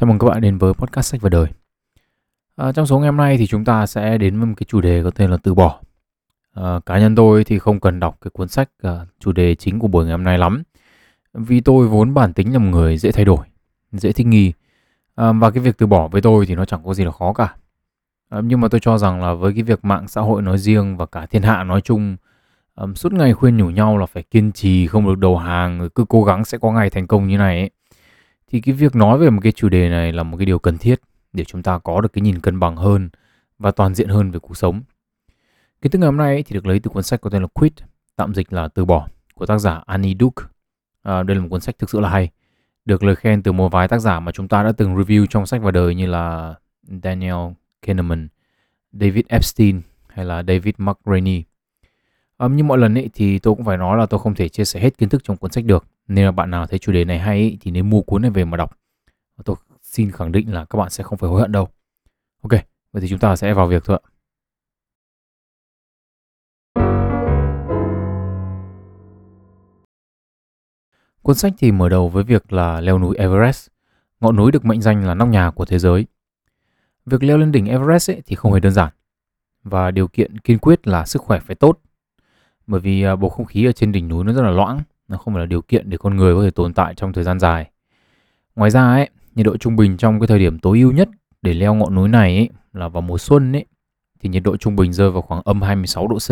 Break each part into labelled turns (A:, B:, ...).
A: Chào mừng các bạn đến với podcast sách và đời. À, trong số ngày hôm nay thì chúng ta sẽ đến với một cái chủ đề có tên là từ bỏ. À, cá nhân tôi thì không cần đọc cái cuốn sách à, chủ đề chính của buổi ngày hôm nay lắm, vì tôi vốn bản tính là một người dễ thay đổi, dễ thích nghi à, và cái việc từ bỏ với tôi thì nó chẳng có gì là khó cả. À, nhưng mà tôi cho rằng là với cái việc mạng xã hội nói riêng và cả thiên hạ nói chung um, suốt ngày khuyên nhủ nhau là phải kiên trì không được đầu hàng cứ cố gắng sẽ có ngày thành công như này ấy thì cái việc nói về một cái chủ đề này là một cái điều cần thiết để chúng ta có được cái nhìn cân bằng hơn và toàn diện hơn về cuộc sống. Cái từ ngày hôm nay thì được lấy từ cuốn sách có tên là Quit, tạm dịch là từ bỏ của tác giả Annie Duke. À, đây là một cuốn sách thực sự là hay, được lời khen từ một vài tác giả mà chúng ta đã từng review trong sách và đời như là Daniel Kahneman, David Epstein hay là David McRaney. Um, như mọi lần ấy, thì tôi cũng phải nói là tôi không thể chia sẻ hết kiến thức trong cuốn sách được. Nên là bạn nào thấy chủ đề này hay ấy, thì nên mua cuốn này về mà đọc. Tôi xin khẳng định là các bạn sẽ không phải hối hận đâu. Ok, vậy thì chúng ta sẽ vào việc thôi ạ. Cuốn sách thì mở đầu với việc là leo núi Everest, ngọn núi được mệnh danh là nóc nhà của thế giới. Việc leo lên đỉnh Everest ấy thì không hề đơn giản và điều kiện kiên quyết là sức khỏe phải tốt bởi vì à, bầu không khí ở trên đỉnh núi nó rất là loãng nó không phải là điều kiện để con người có thể tồn tại trong thời gian dài ngoài ra ấy nhiệt độ trung bình trong cái thời điểm tối ưu nhất để leo ngọn núi này ấy, là vào mùa xuân ấy thì nhiệt độ trung bình rơi vào khoảng âm 26 độ C.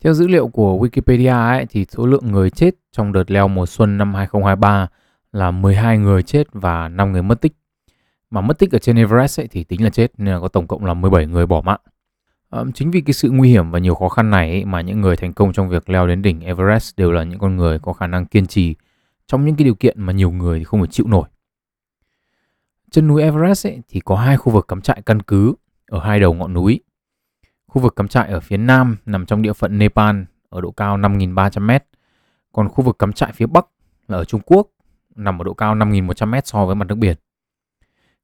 A: Theo dữ liệu của Wikipedia ấy, thì số lượng người chết trong đợt leo mùa xuân năm 2023 là 12 người chết và 5 người mất tích. Mà mất tích ở trên Everest ấy, thì tính là chết nên là có tổng cộng là 17 người bỏ mạng. Um, chính vì cái sự nguy hiểm và nhiều khó khăn này ấy, mà những người thành công trong việc leo đến đỉnh Everest đều là những con người có khả năng kiên trì trong những cái điều kiện mà nhiều người không thể chịu nổi. Chân núi Everest ấy, thì có hai khu vực cắm trại căn cứ ở hai đầu ngọn núi. Khu vực cắm trại ở phía nam nằm trong địa phận Nepal ở độ cao 5.300m, còn khu vực cắm trại phía bắc là ở Trung Quốc nằm ở độ cao 5.100m so với mặt nước biển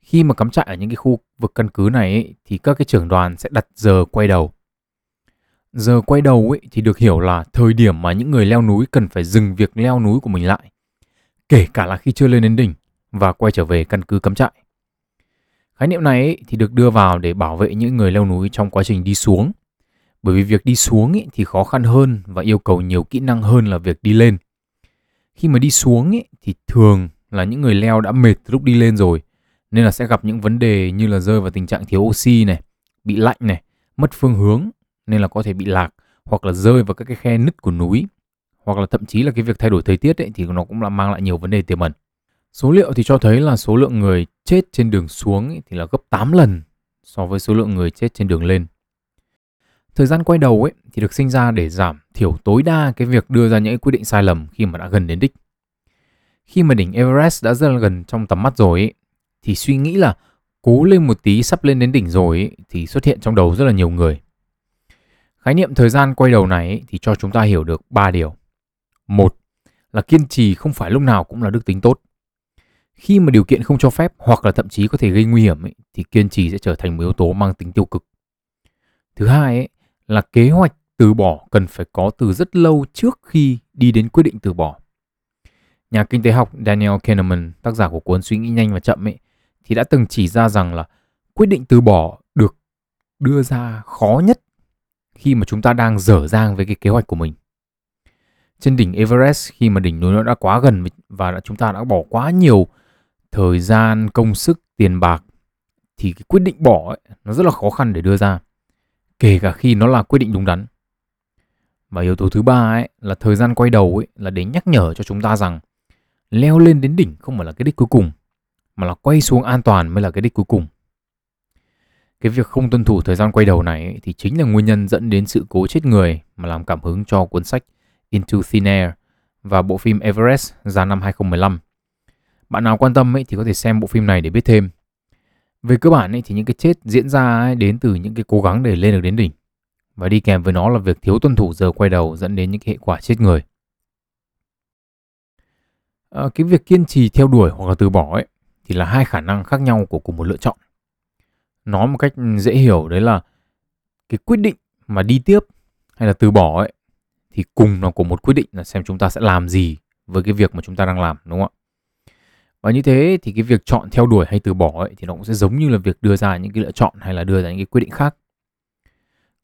A: khi mà cắm trại ở những cái khu vực căn cứ này ấy, thì các cái trưởng đoàn sẽ đặt giờ quay đầu. Giờ quay đầu ấy thì được hiểu là thời điểm mà những người leo núi cần phải dừng việc leo núi của mình lại, kể cả là khi chưa lên đến đỉnh và quay trở về căn cứ cắm trại. Khái niệm này ấy, thì được đưa vào để bảo vệ những người leo núi trong quá trình đi xuống. Bởi vì việc đi xuống ấy, thì khó khăn hơn và yêu cầu nhiều kỹ năng hơn là việc đi lên. Khi mà đi xuống ấy, thì thường là những người leo đã mệt lúc đi lên rồi nên là sẽ gặp những vấn đề như là rơi vào tình trạng thiếu oxy này, bị lạnh này, mất phương hướng nên là có thể bị lạc hoặc là rơi vào các cái khe nứt của núi hoặc là thậm chí là cái việc thay đổi thời tiết ấy, thì nó cũng là mang lại nhiều vấn đề tiềm ẩn. Số liệu thì cho thấy là số lượng người chết trên đường xuống ấy, thì là gấp 8 lần so với số lượng người chết trên đường lên. Thời gian quay đầu ấy thì được sinh ra để giảm thiểu tối đa cái việc đưa ra những quyết định sai lầm khi mà đã gần đến đích. Khi mà đỉnh Everest đã rất là gần trong tầm mắt rồi ấy, thì suy nghĩ là cố lên một tí sắp lên đến đỉnh rồi ấy, thì xuất hiện trong đầu rất là nhiều người. Khái niệm thời gian quay đầu này ấy, thì cho chúng ta hiểu được ba điều. Một là kiên trì không phải lúc nào cũng là đức tính tốt. Khi mà điều kiện không cho phép hoặc là thậm chí có thể gây nguy hiểm ấy, thì kiên trì sẽ trở thành một yếu tố mang tính tiêu cực. Thứ hai ấy, là kế hoạch từ bỏ cần phải có từ rất lâu trước khi đi đến quyết định từ bỏ. Nhà kinh tế học Daniel Kahneman, tác giả của cuốn Suy nghĩ nhanh và chậm ấy, thì đã từng chỉ ra rằng là quyết định từ bỏ được đưa ra khó nhất khi mà chúng ta đang dở dang với cái kế hoạch của mình. Trên đỉnh Everest khi mà đỉnh núi nó đã quá gần và chúng ta đã bỏ quá nhiều thời gian, công sức, tiền bạc thì cái quyết định bỏ ấy, nó rất là khó khăn để đưa ra. Kể cả khi nó là quyết định đúng đắn. Và yếu tố thứ ba ấy là thời gian quay đầu ấy là để nhắc nhở cho chúng ta rằng leo lên đến đỉnh không phải là cái đích cuối cùng mà là quay xuống an toàn mới là cái đích cuối cùng. Cái việc không tuân thủ thời gian quay đầu này thì chính là nguyên nhân dẫn đến sự cố chết người mà làm cảm hứng cho cuốn sách Into Thin Air và bộ phim Everest ra năm 2015. Bạn nào quan tâm ấy thì có thể xem bộ phim này để biết thêm. Về cơ bản ấy thì những cái chết diễn ra ấy đến từ những cái cố gắng để lên được đến đỉnh và đi kèm với nó là việc thiếu tuân thủ giờ quay đầu dẫn đến những cái hệ quả chết người. À, cái việc kiên trì theo đuổi hoặc là từ bỏ ấy thì là hai khả năng khác nhau của cùng một lựa chọn. Nói một cách dễ hiểu đấy là cái quyết định mà đi tiếp hay là từ bỏ ấy thì cùng nó của một quyết định là xem chúng ta sẽ làm gì với cái việc mà chúng ta đang làm đúng không ạ? Và như thế thì cái việc chọn theo đuổi hay từ bỏ ấy, thì nó cũng sẽ giống như là việc đưa ra những cái lựa chọn hay là đưa ra những cái quyết định khác.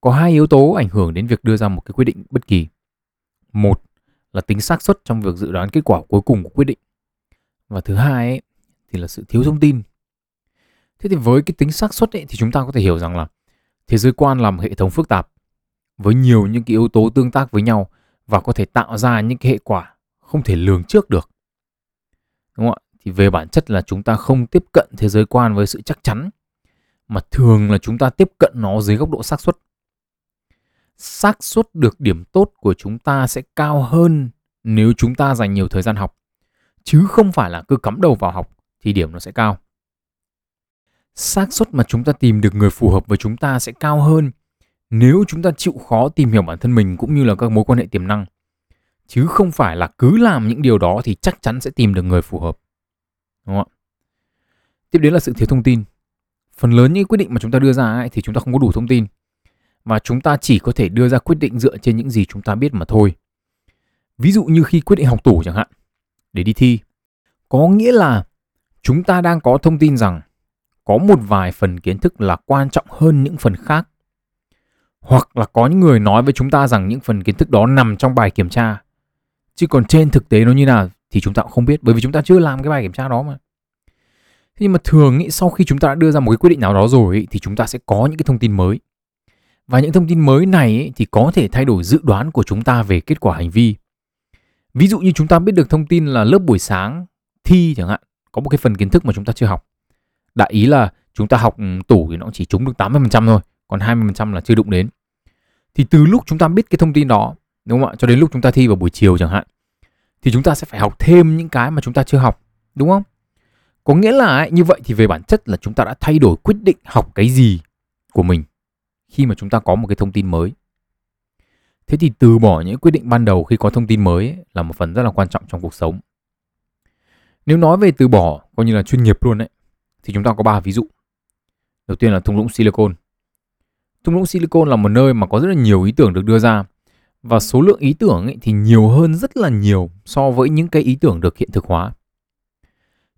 A: Có hai yếu tố ảnh hưởng đến việc đưa ra một cái quyết định bất kỳ. Một là tính xác suất trong việc dự đoán kết quả cuối cùng của quyết định. Và thứ hai ấy, thì là sự thiếu thông tin. Thế thì với cái tính xác suất ấy, thì chúng ta có thể hiểu rằng là thế giới quan là một hệ thống phức tạp với nhiều những cái yếu tố tương tác với nhau và có thể tạo ra những cái hệ quả không thể lường trước được. Đúng không ạ? Thì về bản chất là chúng ta không tiếp cận thế giới quan với sự chắc chắn mà thường là chúng ta tiếp cận nó dưới góc độ xác suất. Xác suất được điểm tốt của chúng ta sẽ cao hơn nếu chúng ta dành nhiều thời gian học chứ không phải là cứ cắm đầu vào học thì điểm nó sẽ cao. Xác suất mà chúng ta tìm được người phù hợp với chúng ta sẽ cao hơn nếu chúng ta chịu khó tìm hiểu bản thân mình cũng như là các mối quan hệ tiềm năng. Chứ không phải là cứ làm những điều đó thì chắc chắn sẽ tìm được người phù hợp. Đúng không ạ? Tiếp đến là sự thiếu thông tin. Phần lớn những quyết định mà chúng ta đưa ra ấy, thì chúng ta không có đủ thông tin và chúng ta chỉ có thể đưa ra quyết định dựa trên những gì chúng ta biết mà thôi. Ví dụ như khi quyết định học tủ chẳng hạn để đi thi có nghĩa là chúng ta đang có thông tin rằng có một vài phần kiến thức là quan trọng hơn những phần khác. Hoặc là có những người nói với chúng ta rằng những phần kiến thức đó nằm trong bài kiểm tra. Chứ còn trên thực tế nó như nào thì chúng ta cũng không biết bởi vì chúng ta chưa làm cái bài kiểm tra đó mà. Thế nhưng mà thường ý, sau khi chúng ta đã đưa ra một cái quyết định nào đó rồi ý, thì chúng ta sẽ có những cái thông tin mới. Và những thông tin mới này ý, thì có thể thay đổi dự đoán của chúng ta về kết quả hành vi. Ví dụ như chúng ta biết được thông tin là lớp buổi sáng thi chẳng hạn có một cái phần kiến thức mà chúng ta chưa học. Đại ý là chúng ta học ừ, tủ thì nó chỉ trúng được 80% thôi còn 20% là chưa đụng đến. Thì từ lúc chúng ta biết cái thông tin đó đúng không ạ? Cho đến lúc chúng ta thi vào buổi chiều chẳng hạn thì chúng ta sẽ phải học thêm những cái mà chúng ta chưa học đúng không? Có nghĩa là ấy, như vậy thì về bản chất là chúng ta đã thay đổi quyết định học cái gì của mình khi mà chúng ta có một cái thông tin mới. Thế thì từ bỏ những quyết định ban đầu khi có thông tin mới ấy, là một phần rất là quan trọng trong cuộc sống nếu nói về từ bỏ coi như là chuyên nghiệp luôn đấy thì chúng ta có ba ví dụ đầu tiên là thung lũng silicon thung lũng silicon là một nơi mà có rất là nhiều ý tưởng được đưa ra và số lượng ý tưởng ấy thì nhiều hơn rất là nhiều so với những cái ý tưởng được hiện thực hóa.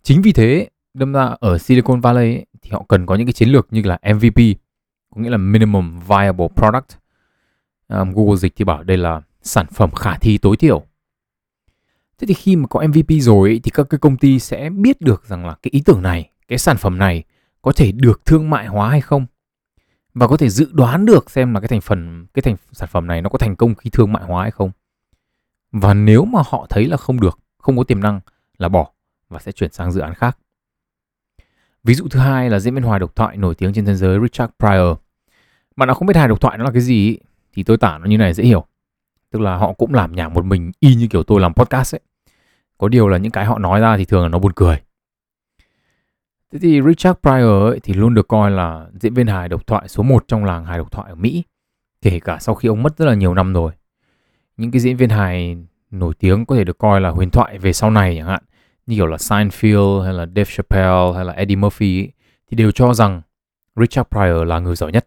A: Chính vì thế, đâm ra ở Silicon Valley ấy, thì họ cần có những cái chiến lược như là MVP, có nghĩa là Minimum Viable Product. Um, Google dịch thì bảo đây là sản phẩm khả thi tối thiểu. Thế thì khi mà có MVP rồi ấy, thì các cái công ty sẽ biết được rằng là cái ý tưởng này, cái sản phẩm này có thể được thương mại hóa hay không? Và có thể dự đoán được xem là cái thành phần cái thành sản phẩm này nó có thành công khi thương mại hóa hay không? Và nếu mà họ thấy là không được không có tiềm năng là bỏ và sẽ chuyển sang dự án khác. Ví dụ thứ hai là diễn viên hài độc thoại nổi tiếng trên thế giới Richard Pryor. Bạn nào không biết hài độc thoại nó là cái gì thì tôi tả nó như này dễ hiểu tức là họ cũng làm nhạc một mình y như kiểu tôi làm podcast ấy có điều là những cái họ nói ra thì thường là nó buồn cười Thế thì Richard Pryor ấy, thì luôn được coi là diễn viên hài độc thoại số 1 trong làng hài độc thoại ở Mỹ, kể cả sau khi ông mất rất là nhiều năm rồi. Những cái diễn viên hài nổi tiếng có thể được coi là huyền thoại về sau này chẳng hạn, như kiểu là Seinfeld hay là Dave Chappelle hay là Eddie Murphy ấy, thì đều cho rằng Richard Pryor là người giỏi nhất.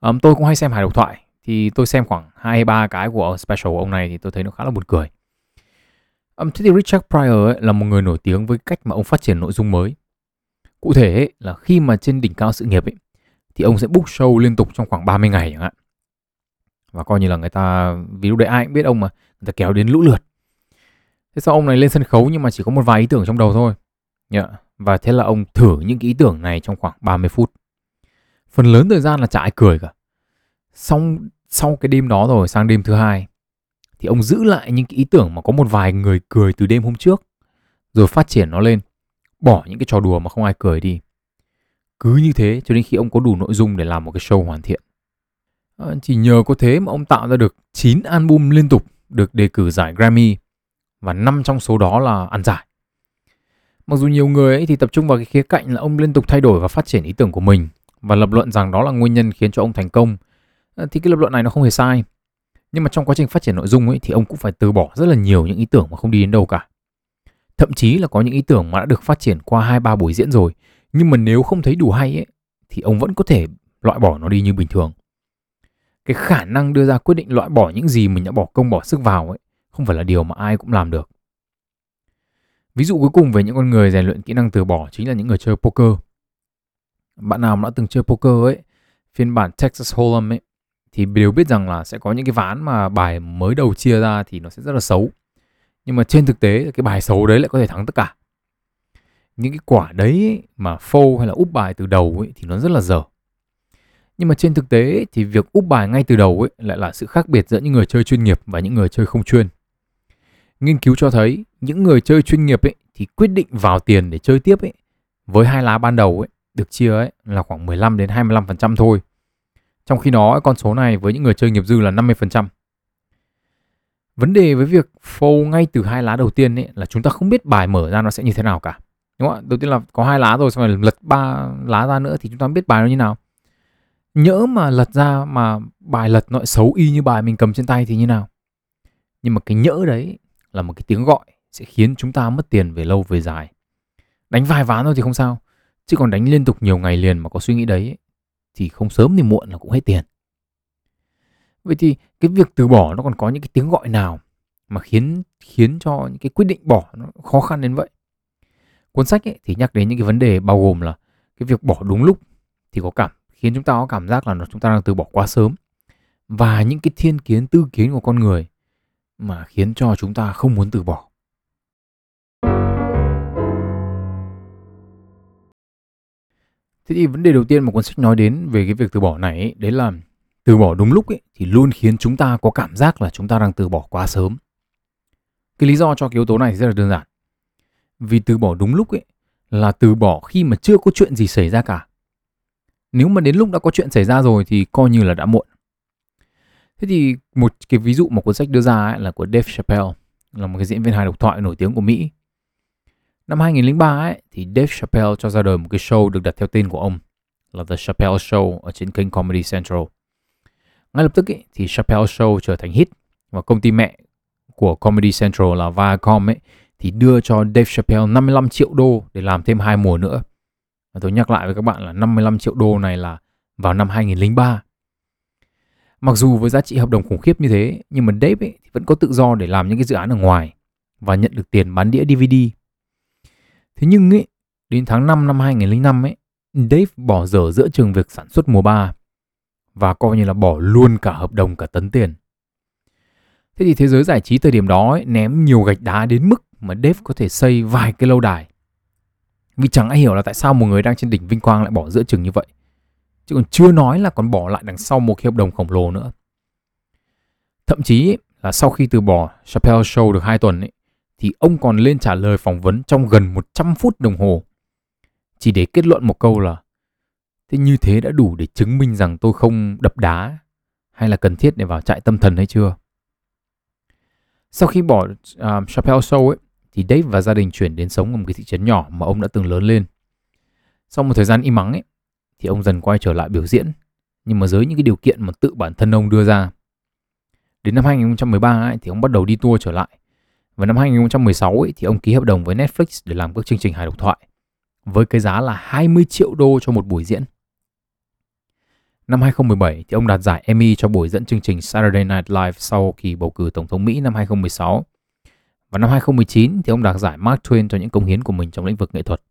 A: Um, tôi cũng hay xem hài độc thoại, thì tôi xem khoảng 2 3 cái của special của ông này thì tôi thấy nó khá là buồn cười. Um, thế thì Richard Pryor ấy là một người nổi tiếng với cách mà ông phát triển nội dung mới Cụ thể ấy, là khi mà trên đỉnh cao sự nghiệp ấy, thì ông sẽ book show liên tục trong khoảng 30 ngày chẳng hạn. Và coi như là người ta, vì lúc đấy ai cũng biết ông mà, người ta kéo đến lũ lượt. Thế sau ông này lên sân khấu nhưng mà chỉ có một vài ý tưởng trong đầu thôi. Yeah. Và thế là ông thử những cái ý tưởng này trong khoảng 30 phút. Phần lớn thời gian là chả ai cười cả. Xong sau cái đêm đó rồi sang đêm thứ hai thì ông giữ lại những cái ý tưởng mà có một vài người cười từ đêm hôm trước rồi phát triển nó lên bỏ những cái trò đùa mà không ai cười đi. Cứ như thế cho đến khi ông có đủ nội dung để làm một cái show hoàn thiện. À, chỉ nhờ có thế mà ông tạo ra được 9 album liên tục được đề cử giải Grammy và năm trong số đó là ăn giải. Mặc dù nhiều người ấy thì tập trung vào cái khía cạnh là ông liên tục thay đổi và phát triển ý tưởng của mình và lập luận rằng đó là nguyên nhân khiến cho ông thành công Ờ, thì cái lập luận này nó không hề sai nhưng mà trong quá trình phát triển nội dung ấy thì ông cũng phải từ bỏ rất là nhiều những ý tưởng mà không đi đến đâu cả Thậm chí là có những ý tưởng mà đã được phát triển qua hai ba buổi diễn rồi, nhưng mà nếu không thấy đủ hay ấy, thì ông vẫn có thể loại bỏ nó đi như bình thường. Cái khả năng đưa ra quyết định loại bỏ những gì mình đã bỏ công bỏ sức vào ấy, không phải là điều mà ai cũng làm được. Ví dụ cuối cùng về những con người rèn luyện kỹ năng từ bỏ chính là những người chơi poker. Bạn nào đã từng chơi poker ấy, phiên bản Texas Hold'em ấy thì đều biết rằng là sẽ có những cái ván mà bài mới đầu chia ra thì nó sẽ rất là xấu. Nhưng mà trên thực tế cái bài xấu đấy lại có thể thắng tất cả. Những cái quả đấy ấy, mà phô hay là úp bài từ đầu ấy thì nó rất là dở. Nhưng mà trên thực tế ấy, thì việc úp bài ngay từ đầu ấy lại là sự khác biệt giữa những người chơi chuyên nghiệp và những người chơi không chuyên. Nghiên cứu cho thấy những người chơi chuyên nghiệp ấy thì quyết định vào tiền để chơi tiếp ấy với hai lá ban đầu ấy được chia ấy là khoảng 15 đến 25% thôi. Trong khi đó con số này với những người chơi nghiệp dư là 50%. Vấn đề với việc fold ngay từ hai lá đầu tiên ấy là chúng ta không biết bài mở ra nó sẽ như thế nào cả. Đúng không ạ? Đầu tiên là có hai lá rồi xong rồi lật ba lá ra nữa thì chúng ta biết bài nó như nào. Nhỡ mà lật ra mà bài lật nó xấu y như bài mình cầm trên tay thì như nào? Nhưng mà cái nhỡ đấy là một cái tiếng gọi sẽ khiến chúng ta mất tiền về lâu về dài. Đánh vài ván thôi thì không sao, chứ còn đánh liên tục nhiều ngày liền mà có suy nghĩ đấy thì không sớm thì muộn là cũng hết tiền. Vậy thì cái việc từ bỏ nó còn có những cái tiếng gọi nào mà khiến khiến cho những cái quyết định bỏ nó khó khăn đến vậy? Cuốn sách ấy thì nhắc đến những cái vấn đề bao gồm là cái việc bỏ đúng lúc thì có cảm, khiến chúng ta có cảm giác là chúng ta đang từ bỏ quá sớm và những cái thiên kiến, tư kiến của con người mà khiến cho chúng ta không muốn từ bỏ. Thế thì vấn đề đầu tiên mà cuốn sách nói đến về cái việc từ bỏ này ấy, đấy là từ bỏ đúng lúc ấy, thì luôn khiến chúng ta có cảm giác là chúng ta đang từ bỏ quá sớm. Cái lý do cho cái yếu tố này rất là đơn giản. Vì từ bỏ đúng lúc ấy là từ bỏ khi mà chưa có chuyện gì xảy ra cả. Nếu mà đến lúc đã có chuyện xảy ra rồi thì coi như là đã muộn. Thế thì một cái ví dụ mà cuốn sách đưa ra ấy là của Dave Chappelle, là một cái diễn viên hài độc thoại nổi tiếng của Mỹ. Năm 2003 ấy, thì Dave Chappelle cho ra đời một cái show được đặt theo tên của ông là The Chappelle Show ở trên kênh Comedy Central. Ngay lập tức ấy, thì Chappelle Show trở thành hit và công ty mẹ của Comedy Central là Viacom ấy thì đưa cho Dave Chappelle 55 triệu đô để làm thêm hai mùa nữa. Và tôi nhắc lại với các bạn là 55 triệu đô này là vào năm 2003. Mặc dù với giá trị hợp đồng khủng khiếp như thế, nhưng mà Dave ấy thì vẫn có tự do để làm những cái dự án ở ngoài và nhận được tiền bán đĩa DVD. Thế nhưng ấy, đến tháng 5 năm 2005 ấy, Dave bỏ dở giữa trường việc sản xuất mùa 3 và coi như là bỏ luôn cả hợp đồng cả tấn tiền. Thế thì thế giới giải trí thời điểm đó ấy, ném nhiều gạch đá đến mức mà Dave có thể xây vài cái lâu đài. Vì chẳng ai hiểu là tại sao một người đang trên đỉnh vinh quang lại bỏ giữa chừng như vậy. Chứ còn chưa nói là còn bỏ lại đằng sau một cái hợp đồng khổng lồ nữa. Thậm chí là sau khi từ bỏ Chappelle Show được 2 tuần ấy, thì ông còn lên trả lời phỏng vấn trong gần 100 phút đồng hồ. Chỉ để kết luận một câu là Thế như thế đã đủ để chứng minh rằng tôi không đập đá hay là cần thiết để vào trại tâm thần hay chưa? Sau khi bỏ à, uh, Chappelle Show ấy, thì Dave và gia đình chuyển đến sống ở một cái thị trấn nhỏ mà ông đã từng lớn lên. Sau một thời gian im ắng ấy, thì ông dần quay trở lại biểu diễn, nhưng mà dưới những cái điều kiện mà tự bản thân ông đưa ra. Đến năm 2013 ấy, thì ông bắt đầu đi tour trở lại vào năm 2016 ấy, thì ông ký hợp đồng với Netflix để làm các chương trình hài độc thoại với cái giá là 20 triệu đô cho một buổi diễn. Năm 2017 thì ông đạt giải Emmy cho buổi dẫn chương trình Saturday Night Live sau kỳ bầu cử Tổng thống Mỹ năm 2016. Và năm 2019 thì ông đạt giải Mark Twain cho những công hiến của mình trong lĩnh vực nghệ thuật.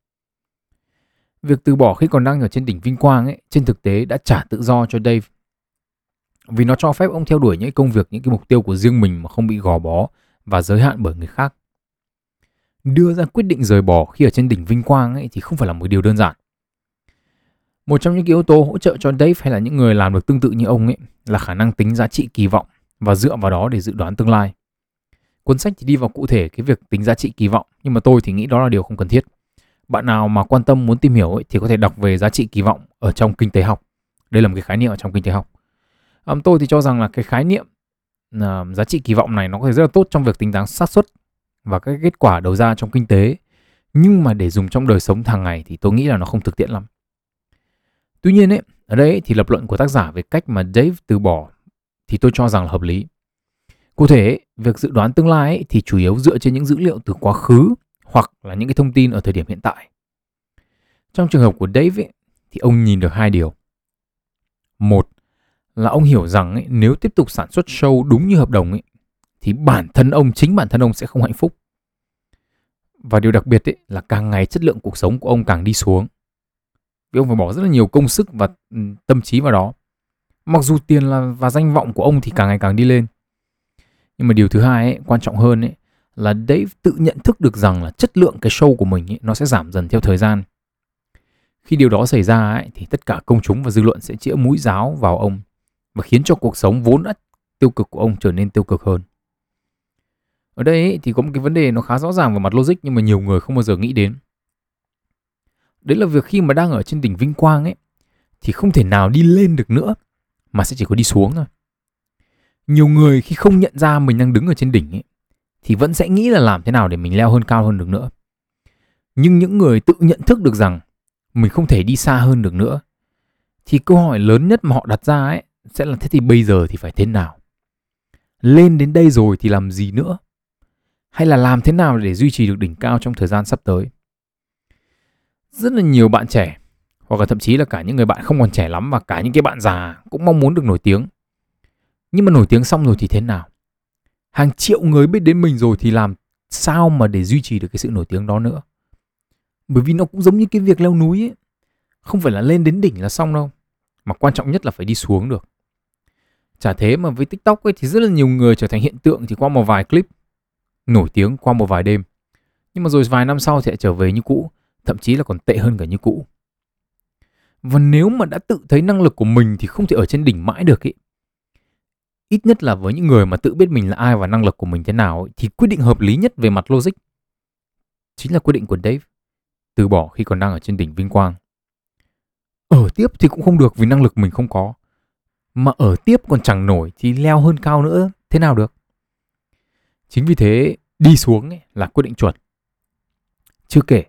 A: Việc từ bỏ khi còn đang ở trên đỉnh vinh quang ấy, trên thực tế đã trả tự do cho Dave. Vì nó cho phép ông theo đuổi những công việc, những cái mục tiêu của riêng mình mà không bị gò bó và giới hạn bởi người khác. Đưa ra quyết định rời bỏ khi ở trên đỉnh vinh quang ấy thì không phải là một điều đơn giản. Một trong những yếu tố hỗ trợ cho Dave hay là những người làm được tương tự như ông ấy là khả năng tính giá trị kỳ vọng và dựa vào đó để dự đoán tương lai. Cuốn sách thì đi vào cụ thể cái việc tính giá trị kỳ vọng nhưng mà tôi thì nghĩ đó là điều không cần thiết. Bạn nào mà quan tâm muốn tìm hiểu ấy, thì có thể đọc về giá trị kỳ vọng ở trong kinh tế học. Đây là một cái khái niệm ở trong kinh tế học. Um, tôi thì cho rằng là cái khái niệm uh, giá trị kỳ vọng này nó có thể rất là tốt trong việc tính toán xác suất và các kết quả đầu ra trong kinh tế. Nhưng mà để dùng trong đời sống hàng ngày thì tôi nghĩ là nó không thực tiễn lắm. Tuy nhiên ấy, ở đây thì lập luận của tác giả về cách mà Dave từ bỏ thì tôi cho rằng là hợp lý. Cụ thể, việc dự đoán tương lai ấy, thì chủ yếu dựa trên những dữ liệu từ quá khứ hoặc là những cái thông tin ở thời điểm hiện tại. Trong trường hợp của Dave ấy, thì ông nhìn được hai điều. Một là ông hiểu rằng ấy, nếu tiếp tục sản xuất show đúng như hợp đồng ấy, thì bản thân ông chính bản thân ông sẽ không hạnh phúc. Và điều đặc biệt ấy là càng ngày chất lượng cuộc sống của ông càng đi xuống. Vì ông phải bỏ rất là nhiều công sức và ừ, tâm trí vào đó. Mặc dù tiền là và danh vọng của ông thì càng ngày càng đi lên. Nhưng mà điều thứ hai ấy, quan trọng hơn ấy là Dave tự nhận thức được rằng là chất lượng cái show của mình ấy, nó sẽ giảm dần theo thời gian. Khi điều đó xảy ra ấy, thì tất cả công chúng và dư luận sẽ chĩa mũi giáo vào ông và khiến cho cuộc sống vốn đã tiêu cực của ông trở nên tiêu cực hơn. Ở đây ấy, thì có một cái vấn đề nó khá rõ ràng về mặt logic nhưng mà nhiều người không bao giờ nghĩ đến. Đấy là việc khi mà đang ở trên đỉnh vinh quang ấy thì không thể nào đi lên được nữa mà sẽ chỉ có đi xuống thôi. Nhiều người khi không nhận ra mình đang đứng ở trên đỉnh ấy thì vẫn sẽ nghĩ là làm thế nào để mình leo hơn cao hơn được nữa. Nhưng những người tự nhận thức được rằng mình không thể đi xa hơn được nữa thì câu hỏi lớn nhất mà họ đặt ra ấy sẽ là, thế thì bây giờ thì phải thế nào? Lên đến đây rồi thì làm gì nữa? Hay là làm thế nào để duy trì được đỉnh cao trong thời gian sắp tới? Rất là nhiều bạn trẻ, hoặc là thậm chí là cả những người bạn không còn trẻ lắm và cả những cái bạn già cũng mong muốn được nổi tiếng. Nhưng mà nổi tiếng xong rồi thì thế nào? Hàng triệu người biết đến mình rồi thì làm sao mà để duy trì được cái sự nổi tiếng đó nữa? Bởi vì nó cũng giống như cái việc leo núi ấy. Không phải là lên đến đỉnh là xong đâu. Mà quan trọng nhất là phải đi xuống được. Chả thế mà với TikTok ấy thì rất là nhiều người trở thành hiện tượng thì qua một vài clip nổi tiếng qua một vài đêm. Nhưng mà rồi vài năm sau thì lại trở về như cũ, thậm chí là còn tệ hơn cả như cũ. Và nếu mà đã tự thấy năng lực của mình thì không thể ở trên đỉnh mãi được ấy. Ít nhất là với những người mà tự biết mình là ai và năng lực của mình thế nào ấy, thì quyết định hợp lý nhất về mặt logic chính là quyết định của Dave. Từ bỏ khi còn đang ở trên đỉnh vinh quang. Ở tiếp thì cũng không được vì năng lực mình không có. Mà ở tiếp còn chẳng nổi thì leo hơn cao nữa, thế nào được? Chính vì thế đi xuống ấy là quyết định chuẩn. Chưa kể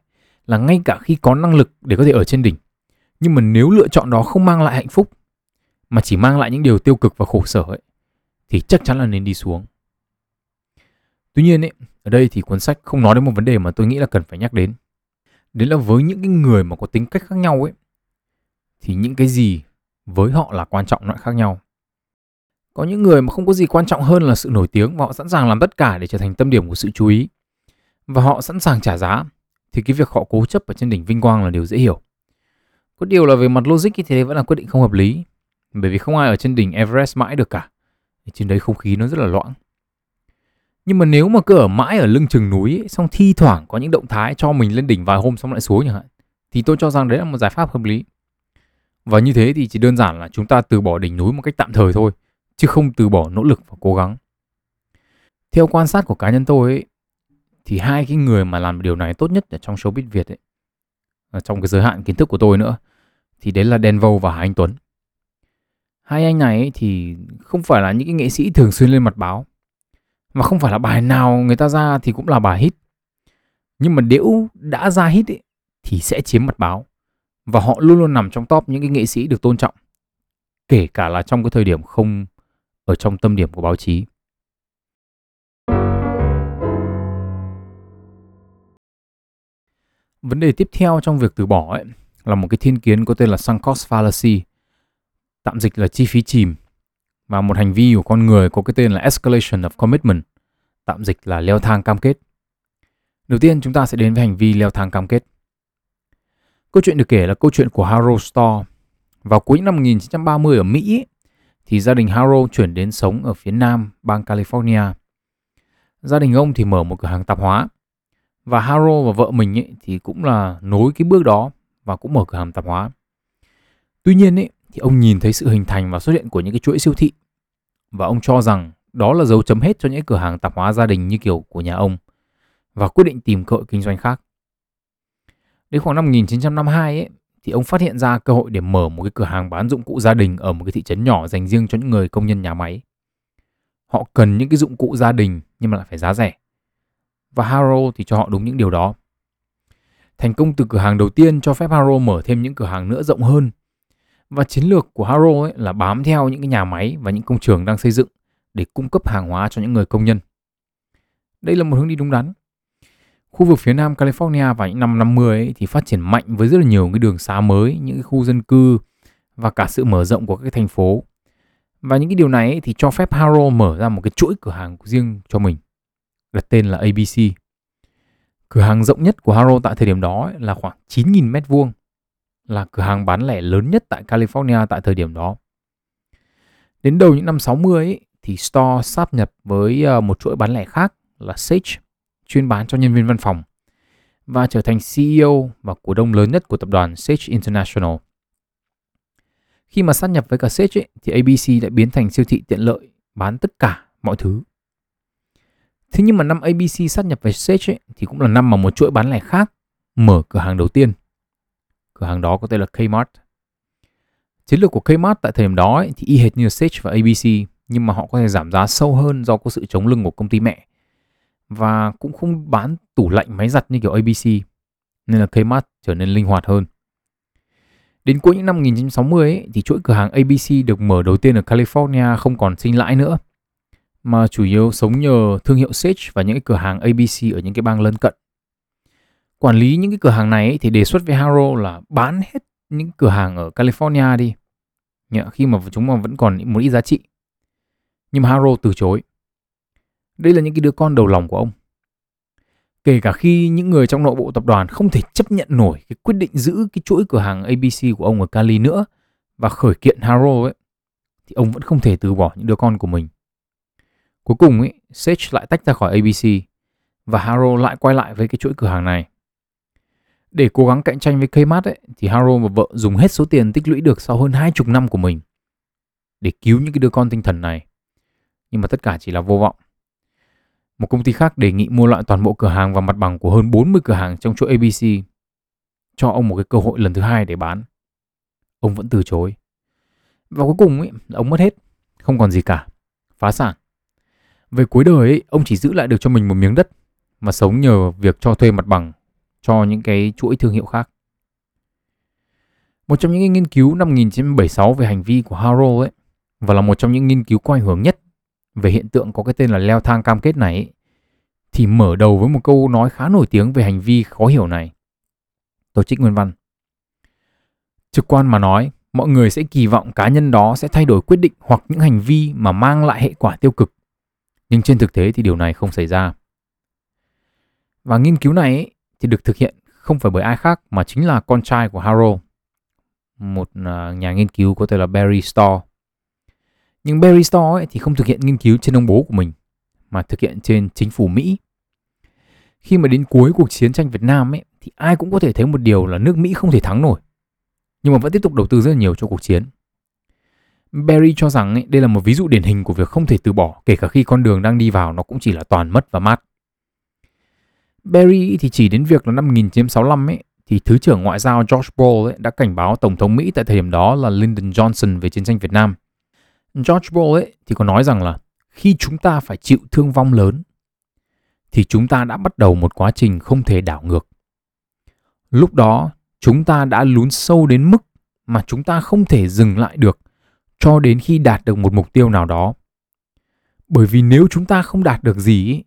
A: là ngay cả khi có năng lực để có thể ở trên đỉnh nhưng mà nếu lựa chọn đó không mang lại hạnh phúc mà chỉ mang lại những điều tiêu cực và khổ sở ấy thì chắc chắn là nên đi xuống. Tuy nhiên ấy, ở đây thì cuốn sách không nói đến một vấn đề mà tôi nghĩ là cần phải nhắc đến. Đấy là với những cái người mà có tính cách khác nhau ấy thì những cái gì với họ là quan trọng loại khác nhau. Có những người mà không có gì quan trọng hơn là sự nổi tiếng và họ sẵn sàng làm tất cả để trở thành tâm điểm của sự chú ý. Và họ sẵn sàng trả giá thì cái việc họ cố chấp ở trên đỉnh vinh quang là điều dễ hiểu. Có điều là về mặt logic thì thế vẫn là quyết định không hợp lý. Bởi vì không ai ở trên đỉnh Everest mãi được cả. Trên đấy không khí nó rất là loãng. Nhưng mà nếu mà cứ ở mãi ở lưng chừng núi ấy, xong thi thoảng có những động thái cho mình lên đỉnh vài hôm xong lại xuống chẳng hạn thì tôi cho rằng đấy là một giải pháp hợp lý. Và như thế thì chỉ đơn giản là chúng ta từ bỏ đỉnh núi một cách tạm thời thôi, chứ không từ bỏ nỗ lực và cố gắng. Theo quan sát của cá nhân tôi ấy, thì hai cái người mà làm điều này tốt nhất ở trong showbiz Việt ấy, ở trong cái giới hạn kiến thức của tôi nữa, thì đấy là Đen Vâu và Hà Anh Tuấn. Hai anh này ấy thì không phải là những cái nghệ sĩ thường xuyên lên mặt báo, và không phải là bài nào người ta ra thì cũng là bài hit. Nhưng mà nếu đã ra hit ấy, thì sẽ chiếm mặt báo và họ luôn luôn nằm trong top những cái nghệ sĩ được tôn trọng, kể cả là trong cái thời điểm không ở trong tâm điểm của báo chí. Vấn đề tiếp theo trong việc từ bỏ ấy là một cái thiên kiến có tên là sunk cost fallacy, tạm dịch là chi phí chìm, và một hành vi của con người có cái tên là escalation of commitment, tạm dịch là leo thang cam kết. Đầu tiên chúng ta sẽ đến với hành vi leo thang cam kết. Câu chuyện được kể là câu chuyện của Harold Store. Vào cuối năm 1930 ở Mỹ, thì gia đình Harold chuyển đến sống ở phía nam bang California. Gia đình ông thì mở một cửa hàng tạp hóa. Và Harold và vợ mình ấy, thì cũng là nối cái bước đó và cũng mở cửa hàng tạp hóa. Tuy nhiên ấy, thì ông nhìn thấy sự hình thành và xuất hiện của những cái chuỗi siêu thị và ông cho rằng đó là dấu chấm hết cho những cửa hàng tạp hóa gia đình như kiểu của nhà ông và quyết định tìm cơ hội kinh doanh khác. Đến khoảng năm 1952 ấy, thì ông phát hiện ra cơ hội để mở một cái cửa hàng bán dụng cụ gia đình ở một cái thị trấn nhỏ dành riêng cho những người công nhân nhà máy. Họ cần những cái dụng cụ gia đình nhưng mà lại phải giá rẻ. Và Haro thì cho họ đúng những điều đó. Thành công từ cửa hàng đầu tiên cho phép Haro mở thêm những cửa hàng nữa rộng hơn. Và chiến lược của Haro ấy là bám theo những cái nhà máy và những công trường đang xây dựng để cung cấp hàng hóa cho những người công nhân. Đây là một hướng đi đúng đắn. Khu vực phía nam California vào những năm 50 ấy, thì phát triển mạnh với rất là nhiều cái đường xá mới, những cái khu dân cư và cả sự mở rộng của các cái thành phố. Và những cái điều này ấy, thì cho phép Haro mở ra một cái chuỗi cửa hàng riêng cho mình, đặt tên là ABC. cửa hàng rộng nhất của Haro tại thời điểm đó là khoảng 9.000 mét vuông, là cửa hàng bán lẻ lớn nhất tại California tại thời điểm đó. Đến đầu những năm 60 ấy, thì Store sáp nhập với ờ, một chuỗi bán lẻ khác là Sage, chuyên bán cho nhân viên văn phòng và trở thành CEO và cổ đông lớn nhất của tập đoàn Sage International. Khi mà sát nhập với cả Sage ấy, thì ABC đã biến thành siêu thị tiện lợi bán tất cả mọi thứ. Thế nhưng mà năm ABC sát nhập với Sage ấy, thì cũng là năm mà một chuỗi bán lẻ khác mở cửa hàng đầu tiên. Cửa hàng đó có tên là Kmart. Chiến lược của Kmart tại thời điểm đó ấy, thì y hệt như Sage và ABC nhưng mà họ có thể giảm giá sâu hơn do có sự chống lưng của công ty mẹ và cũng không bán tủ lạnh máy giặt như kiểu ABC nên là Kmart trở nên linh hoạt hơn. Đến cuối những năm 1960 ấy, thì chuỗi cửa hàng ABC được mở đầu tiên ở California không còn sinh lãi nữa mà chủ yếu sống nhờ thương hiệu Sage và những cái cửa hàng ABC ở những cái bang lân cận. Quản lý những cái cửa hàng này ấy, thì đề xuất với Haro là bán hết những cửa hàng ở California đi. Nhờ khi mà chúng mà vẫn còn một ít giá trị. Nhưng mà Haro từ chối. Đây là những cái đứa con đầu lòng của ông. Kể cả khi những người trong nội bộ tập đoàn không thể chấp nhận nổi cái quyết định giữ cái chuỗi cửa hàng ABC của ông ở Cali nữa và khởi kiện Haro ấy, thì ông vẫn không thể từ bỏ những đứa con của mình. Cuối cùng ấy, Sage lại tách ra khỏi ABC và Haro lại quay lại với cái chuỗi cửa hàng này. Để cố gắng cạnh tranh với Kmart ấy, thì Haro và vợ dùng hết số tiền tích lũy được sau hơn hai chục năm của mình để cứu những cái đứa con tinh thần này. Nhưng mà tất cả chỉ là vô vọng. Một công ty khác đề nghị mua lại toàn bộ cửa hàng và mặt bằng của hơn 40 cửa hàng trong chuỗi ABC cho ông một cái cơ hội lần thứ hai để bán. Ông vẫn từ chối. Và cuối cùng ấy, ông mất hết, không còn gì cả, phá sản. Về cuối đời ấy, ông chỉ giữ lại được cho mình một miếng đất mà sống nhờ việc cho thuê mặt bằng cho những cái chuỗi thương hiệu khác. Một trong những nghiên cứu năm 1976 về hành vi của Harold ấy và là một trong những nghiên cứu có ảnh hưởng nhất về hiện tượng có cái tên là leo thang cam kết này thì mở đầu với một câu nói khá nổi tiếng về hành vi khó hiểu này. Tôi trích nguyên văn. Trực quan mà nói, mọi người sẽ kỳ vọng cá nhân đó sẽ thay đổi quyết định hoặc những hành vi mà mang lại hệ quả tiêu cực. Nhưng trên thực tế thì điều này không xảy ra. Và nghiên cứu này thì được thực hiện không phải bởi ai khác mà chính là con trai của Harold, một à, nhà nghiên cứu có tên là Barry Storr. Nhưng Barry Store ấy thì không thực hiện nghiên cứu trên ông bố của mình mà thực hiện trên chính phủ Mỹ. Khi mà đến cuối cuộc chiến tranh Việt Nam ấy thì ai cũng có thể thấy một điều là nước Mỹ không thể thắng nổi. Nhưng mà vẫn tiếp tục đầu tư rất là nhiều cho cuộc chiến. Barry cho rằng ấy, đây là một ví dụ điển hình của việc không thể từ bỏ kể cả khi con đường đang đi vào nó cũng chỉ là toàn mất và mát. Barry thì chỉ đến việc là năm 1965 ấy thì Thứ trưởng Ngoại giao George Ball ấy, đã cảnh báo Tổng thống Mỹ tại thời điểm đó là Lyndon Johnson về chiến tranh Việt Nam. George Bull ấy thì có nói rằng là khi chúng ta phải chịu thương vong lớn thì chúng ta đã bắt đầu một quá trình không thể đảo ngược. Lúc đó chúng ta đã lún sâu đến mức mà chúng ta không thể dừng lại được cho đến khi đạt được một mục tiêu nào đó. Bởi vì nếu chúng ta không đạt được gì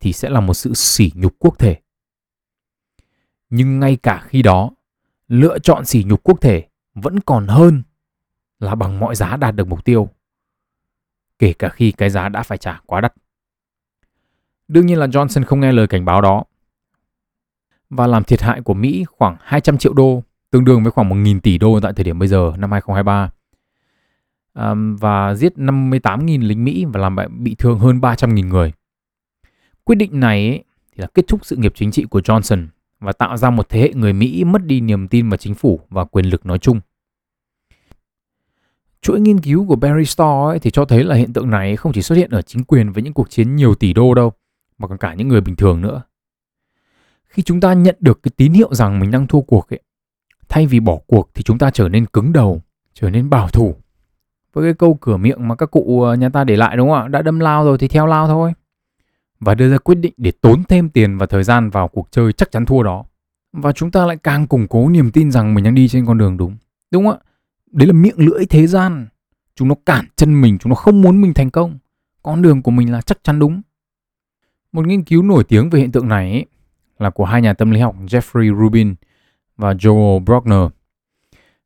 A: thì sẽ là một sự sỉ nhục quốc thể. Nhưng ngay cả khi đó, lựa chọn sỉ nhục quốc thể vẫn còn hơn là bằng mọi giá đạt được mục tiêu kể cả khi cái giá đã phải trả quá đắt. Đương nhiên là Johnson không nghe lời cảnh báo đó và làm thiệt hại của Mỹ khoảng 200 triệu đô, tương đương với khoảng 1.000 tỷ đô tại thời điểm bây giờ năm 2023. Um, và giết 58.000 lính Mỹ và làm bị thương hơn 300.000 người. Quyết định này ấy, thì là kết thúc sự nghiệp chính trị của Johnson và tạo ra một thế hệ người Mỹ mất đi niềm tin vào chính phủ và quyền lực nói chung. Chuỗi nghiên cứu của Barry Store ấy thì cho thấy là hiện tượng này không chỉ xuất hiện ở chính quyền với những cuộc chiến nhiều tỷ đô đâu, mà còn cả những người bình thường nữa. Khi chúng ta nhận được cái tín hiệu rằng mình đang thua cuộc ấy, thay vì bỏ cuộc thì chúng ta trở nên cứng đầu, trở nên bảo thủ. Với cái câu cửa miệng mà các cụ ờ, nhà ta để lại đúng không ạ? Đã đâm lao rồi thì theo lao thôi. Và đưa ra quyết định để tốn thêm tiền và thời gian vào cuộc chơi chắc chắn thua đó. Và chúng ta lại càng củng cố niềm tin rằng mình đang đi trên con đường đúng. Đúng không ạ? Đấy là miệng lưỡi thế gian chúng nó cản chân mình chúng nó không muốn mình thành công con đường của mình là chắc chắn đúng một nghiên cứu nổi tiếng về hiện tượng này ấy, là của hai nhà tâm lý học Jeffrey Rubin và Joel Brockner.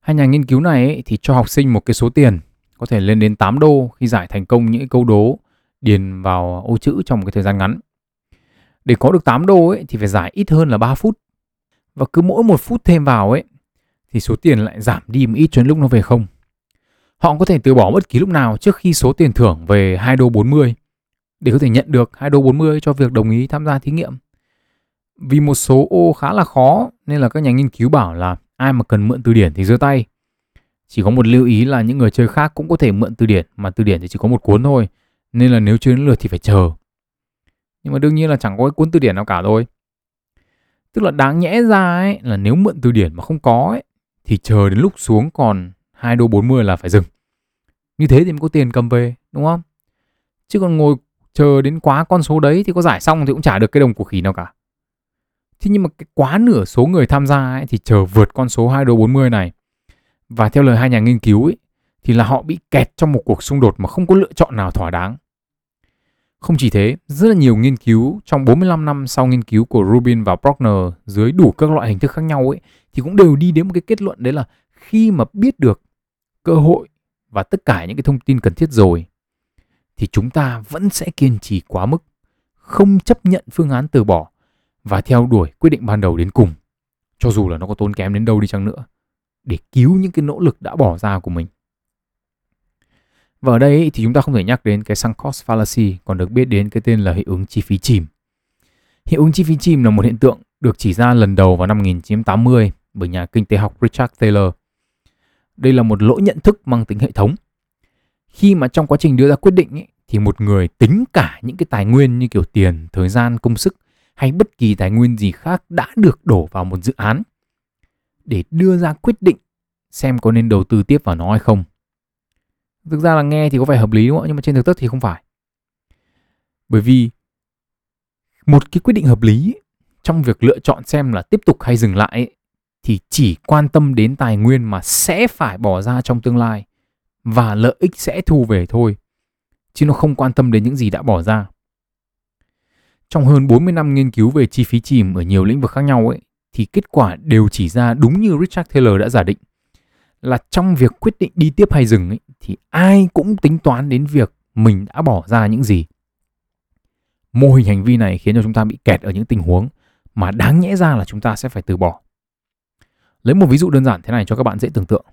A: Hai nhà nghiên cứu này ấy, thì cho học sinh một cái số tiền có thể lên đến 8 đô khi giải thành công những câu đố điền vào ô chữ trong một cái thời gian ngắn. để có được 8 đô ấy thì phải giải ít hơn là 3 phút. Và cứ mỗi một phút thêm vào ấy thì số tiền lại giảm đi một ít cho đến lúc nó về không. Họ có thể từ bỏ bất kỳ lúc nào trước khi số tiền thưởng về 2 đô 40 để có thể nhận được 2 đô 40 cho việc đồng ý tham gia thí nghiệm. Vì một số ô khá là khó nên là các nhà nghiên cứu bảo là ai mà cần mượn từ điển thì giơ tay. Chỉ có một lưu ý là những người chơi khác cũng có thể mượn từ điển, mà từ điển thì chỉ có một cuốn thôi. Nên là nếu chưa đến lượt thì phải chờ. Nhưng mà đương nhiên là chẳng có cái cuốn từ điển nào cả thôi. Tức là đáng nhẽ ra ấy là nếu mượn từ điển mà không có ấy thì chờ đến lúc xuống còn 2 đô 40 là phải dừng. Như thế thì mới có tiền cầm về, đúng không? Chứ còn ngồi chờ đến quá con số đấy thì có giải xong thì cũng trả được cái đồng của khỉ nào cả. Thế nhưng mà cái quá nửa số người tham gia ấy thì chờ vượt con số 2 đô 40 này. Và theo lời hai nhà nghiên cứu ấy, thì là họ bị kẹt trong một cuộc xung đột mà không có lựa chọn nào thỏa đáng. Không chỉ thế, rất là nhiều nghiên cứu trong 45 năm sau nghiên cứu của Rubin và Brockner dưới đủ các loại hình thức khác nhau ấy thì cũng đều đi đến một cái kết luận đấy là khi mà biết được cơ hội và tất cả những cái thông tin cần thiết rồi thì chúng ta vẫn sẽ kiên trì quá mức, không chấp nhận phương án từ bỏ và theo đuổi quyết định ban đầu đến cùng, cho dù là nó có tốn kém đến đâu đi chăng nữa, để cứu những cái nỗ lực đã bỏ ra của mình. Và ở đây thì chúng ta không thể nhắc đến cái sunk cost fallacy còn được biết đến cái tên là hiệu ứng chi phí chìm. Hiệu ứng chi phí chìm là một hiện tượng được chỉ ra lần đầu vào năm 1980 bởi nhà kinh tế học Richard Taylor. Đây là một lỗi nhận thức mang tính hệ thống. Khi mà trong quá trình đưa ra quyết định ấy, thì một người tính cả những cái tài nguyên như kiểu tiền, thời gian, công sức hay bất kỳ tài nguyên gì khác đã được đổ vào một dự án để đưa ra quyết định xem có nên đầu tư tiếp vào nó hay không. Thực ra là nghe thì có vẻ hợp lý đúng không? Nhưng mà trên thực tế thì không phải. Bởi vì một cái quyết định hợp lý trong việc lựa chọn xem là tiếp tục hay dừng lại thì chỉ quan tâm đến tài nguyên mà sẽ phải bỏ ra trong tương lai và lợi ích sẽ thu về thôi. Chứ nó không quan tâm đến những gì đã bỏ ra. Trong hơn 40 năm nghiên cứu về chi phí chìm ở nhiều lĩnh vực khác nhau ấy, thì kết quả đều chỉ ra đúng như Richard Taylor đã giả định là trong việc quyết định đi tiếp hay dừng ấy, thì ai cũng tính toán đến việc mình đã bỏ ra những gì. Mô hình hành vi này khiến cho chúng ta bị kẹt ở những tình huống mà đáng nhẽ ra là chúng ta sẽ phải từ bỏ. Lấy một ví dụ đơn giản thế này cho các bạn dễ tưởng tượng.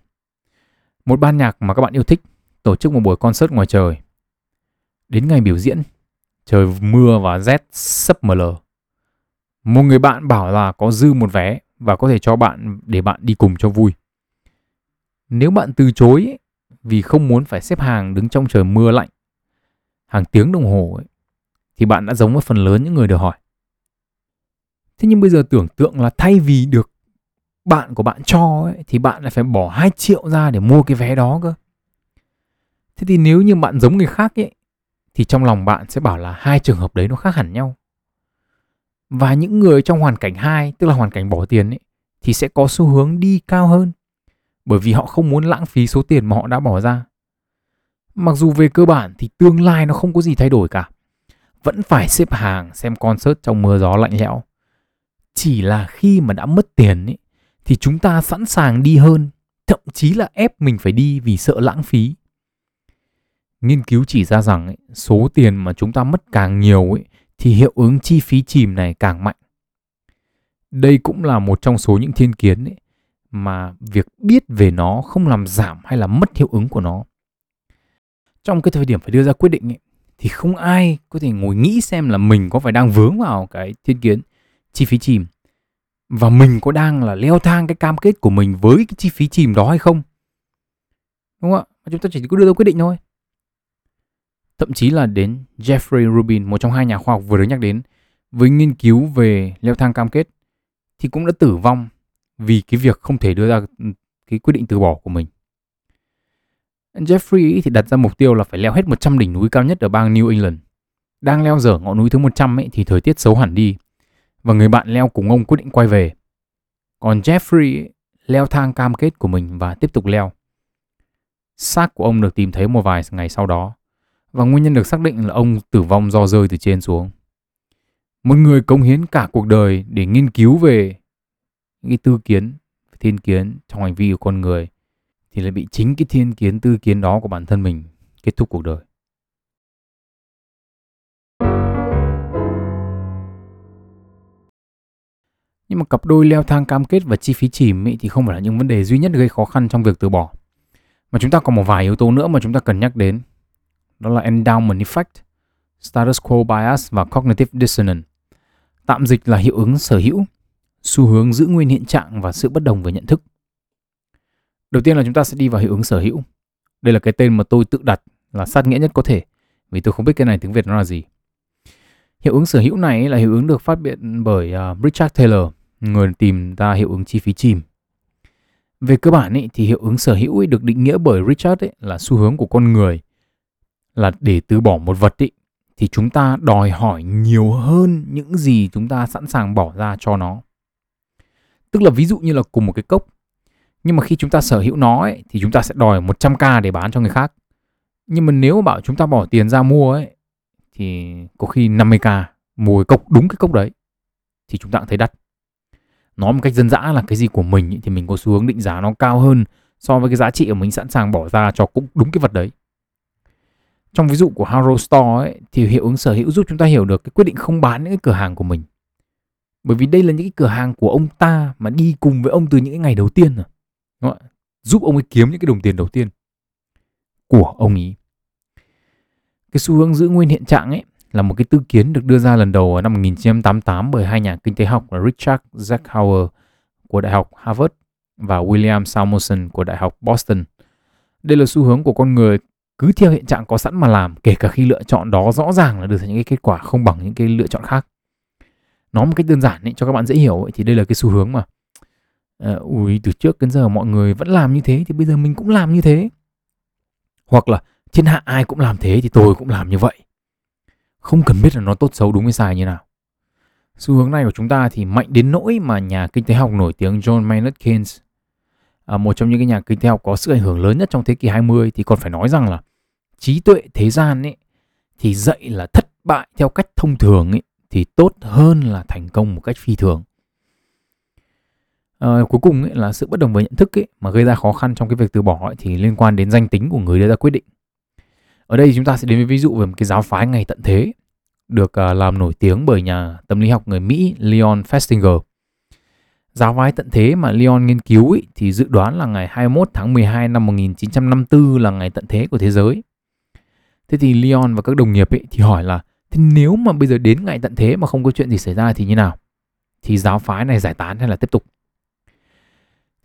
A: Một ban nhạc mà các bạn yêu thích tổ chức một buổi concert ngoài trời. Đến ngày biểu diễn, trời mưa và rét sấp mờ lờ. Một người bạn bảo là có dư một vé và có thể cho bạn để bạn đi cùng cho vui. Nếu bạn từ chối vì không muốn phải xếp hàng đứng trong trời mưa lạnh hàng tiếng đồng hồ ấy, thì bạn đã giống với phần lớn những người được hỏi. Thế nhưng bây giờ tưởng tượng là thay vì được bạn của bạn cho ấy, thì bạn lại phải bỏ 2 triệu ra để mua cái vé đó cơ. Thế thì nếu như bạn giống người khác ấy, thì trong lòng bạn sẽ bảo là hai trường hợp đấy nó khác hẳn nhau. Và những người trong hoàn cảnh 2, tức là hoàn cảnh bỏ tiền ấy, thì sẽ có xu hướng đi cao hơn. Bởi vì họ không muốn lãng phí số tiền mà họ đã bỏ ra. Mặc dù về cơ bản thì tương lai nó không có gì thay đổi cả. Vẫn phải xếp hàng xem concert trong mưa gió lạnh lẽo. Chỉ là khi mà đã mất tiền ấy, thì chúng ta sẵn sàng đi hơn, thậm chí là ép mình phải đi vì sợ lãng phí. Nghiên cứu chỉ ra rằng ấy, số tiền mà chúng ta mất càng nhiều ấy, thì hiệu ứng chi phí chìm này càng mạnh. Đây cũng là một trong số những thiên kiến ấy, mà việc biết về nó không làm giảm hay là mất hiệu ứng của nó. Trong cái thời điểm phải đưa ra quyết định ấy, thì không ai có thể ngồi nghĩ xem là mình có phải đang vướng vào cái thiên kiến chi phí chìm và mình có đang là leo thang cái cam kết của mình với cái chi phí chìm đó hay không? Đúng không ạ? Chúng ta chỉ có đưa ra quyết định thôi. Thậm chí là đến Jeffrey Rubin, một trong hai nhà khoa học vừa được nhắc đến, với nghiên cứu về leo thang cam kết, thì cũng đã tử vong vì cái việc không thể đưa ra cái quyết định từ bỏ của mình. Jeffrey thì đặt ra mục tiêu là phải leo hết 100 đỉnh núi cao nhất ở bang New England. Đang leo dở ngọn núi thứ 100 ấy, thì thời tiết xấu hẳn đi và người bạn leo cùng ông quyết định quay về. Còn Jeffrey leo thang cam kết của mình và tiếp tục leo. Xác của ông được tìm thấy một vài ngày sau đó và nguyên nhân được xác định là ông tử vong do rơi từ trên xuống. Một người cống hiến cả cuộc đời để nghiên cứu về những cái tư kiến, thiên kiến trong hành vi của con người thì lại bị chính cái thiên kiến tư kiến đó của bản thân mình kết thúc cuộc đời. Nhưng mà cặp đôi leo thang cam kết và chi phí chìm ấy thì không phải là những vấn đề duy nhất gây khó khăn trong việc từ bỏ. Mà chúng ta còn một vài yếu tố nữa mà chúng ta cần nhắc đến. Đó là endowment effect, status quo bias và cognitive dissonance. Tạm dịch là hiệu ứng sở hữu, xu hướng giữ nguyên hiện trạng và sự bất đồng về nhận thức. Đầu tiên là chúng ta sẽ đi vào hiệu ứng sở hữu. Đây là cái tên mà tôi tự đặt là sát nghĩa nhất có thể vì tôi không biết cái này tiếng Việt nó là gì. Hiệu ứng sở hữu này là hiệu ứng được phát hiện bởi uh, Richard Taylor, người tìm ra hiệu ứng chi phí chìm. Về cơ bản ý, thì hiệu ứng sở hữu được định nghĩa bởi Richard ý, là xu hướng của con người là để từ bỏ một vật ý, thì chúng ta đòi hỏi nhiều hơn những gì chúng ta sẵn sàng bỏ ra cho nó. Tức là ví dụ như là cùng một cái cốc nhưng mà khi chúng ta sở hữu nó ấy, thì chúng ta sẽ đòi 100k để bán cho người khác. Nhưng mà nếu bảo chúng ta bỏ tiền ra mua ấy thì có khi 50k mua cốc đúng cái cốc đấy thì chúng ta cũng thấy đắt. Nói một cách dân dã là cái gì của mình thì mình có xu hướng định giá nó cao hơn so với cái giá trị của mình sẵn sàng bỏ ra cho cũng đúng cái vật đấy. Trong ví dụ của Haro Store ấy, thì hiệu ứng sở hữu giúp chúng ta hiểu được cái quyết định không bán những cái cửa hàng của mình. Bởi vì đây là những cái cửa hàng của ông ta mà đi cùng với ông từ những cái ngày đầu tiên rồi. Đúng không? Giúp ông ấy kiếm những cái đồng tiền đầu tiên của ông ấy. Cái xu hướng giữ nguyên hiện trạng ấy là một cái tư kiến được đưa ra lần đầu ở năm 1988 bởi hai nhà kinh tế học là Richard Zachauer của Đại học Harvard và William Samuelson của Đại học Boston. Đây là xu hướng của con người cứ theo hiện trạng có sẵn mà làm kể cả khi lựa chọn đó rõ ràng là được những cái kết quả không bằng những cái lựa chọn khác. Nói một cách đơn giản ấy, cho các bạn dễ hiểu ấy, thì đây là cái xu hướng mà uh, ui từ trước đến giờ mọi người vẫn làm như thế thì bây giờ mình cũng làm như thế hoặc là thiên hạ ai cũng làm thế thì tôi cũng làm như vậy. Không cần biết là nó tốt xấu đúng hay sai như nào. Xu hướng này của chúng ta thì mạnh đến nỗi mà nhà kinh tế học nổi tiếng John Maynard Keynes à, một trong những cái nhà kinh tế học có sự ảnh hưởng lớn nhất trong thế kỷ 20 thì còn phải nói rằng là trí tuệ thế gian ấy thì dạy là thất bại theo cách thông thường ấy thì tốt hơn là thành công một cách phi thường. À, cuối cùng ấy, là sự bất đồng về nhận thức ấy, mà gây ra khó khăn trong cái việc từ bỏ ấy, thì liên quan đến danh tính của người đưa ra quyết định. Ở đây chúng ta sẽ đến với ví dụ về một cái giáo phái ngày tận thế được uh, làm nổi tiếng bởi nhà tâm lý học người Mỹ Leon Festinger. Giáo phái tận thế mà Leon nghiên cứu ý, thì dự đoán là ngày 21 tháng 12 năm 1954 là ngày tận thế của thế giới. Thế thì Leon và các đồng nghiệp ý, thì hỏi là thế nếu mà bây giờ đến ngày tận thế mà không có chuyện gì xảy ra thì như nào? Thì giáo phái này giải tán hay là tiếp tục?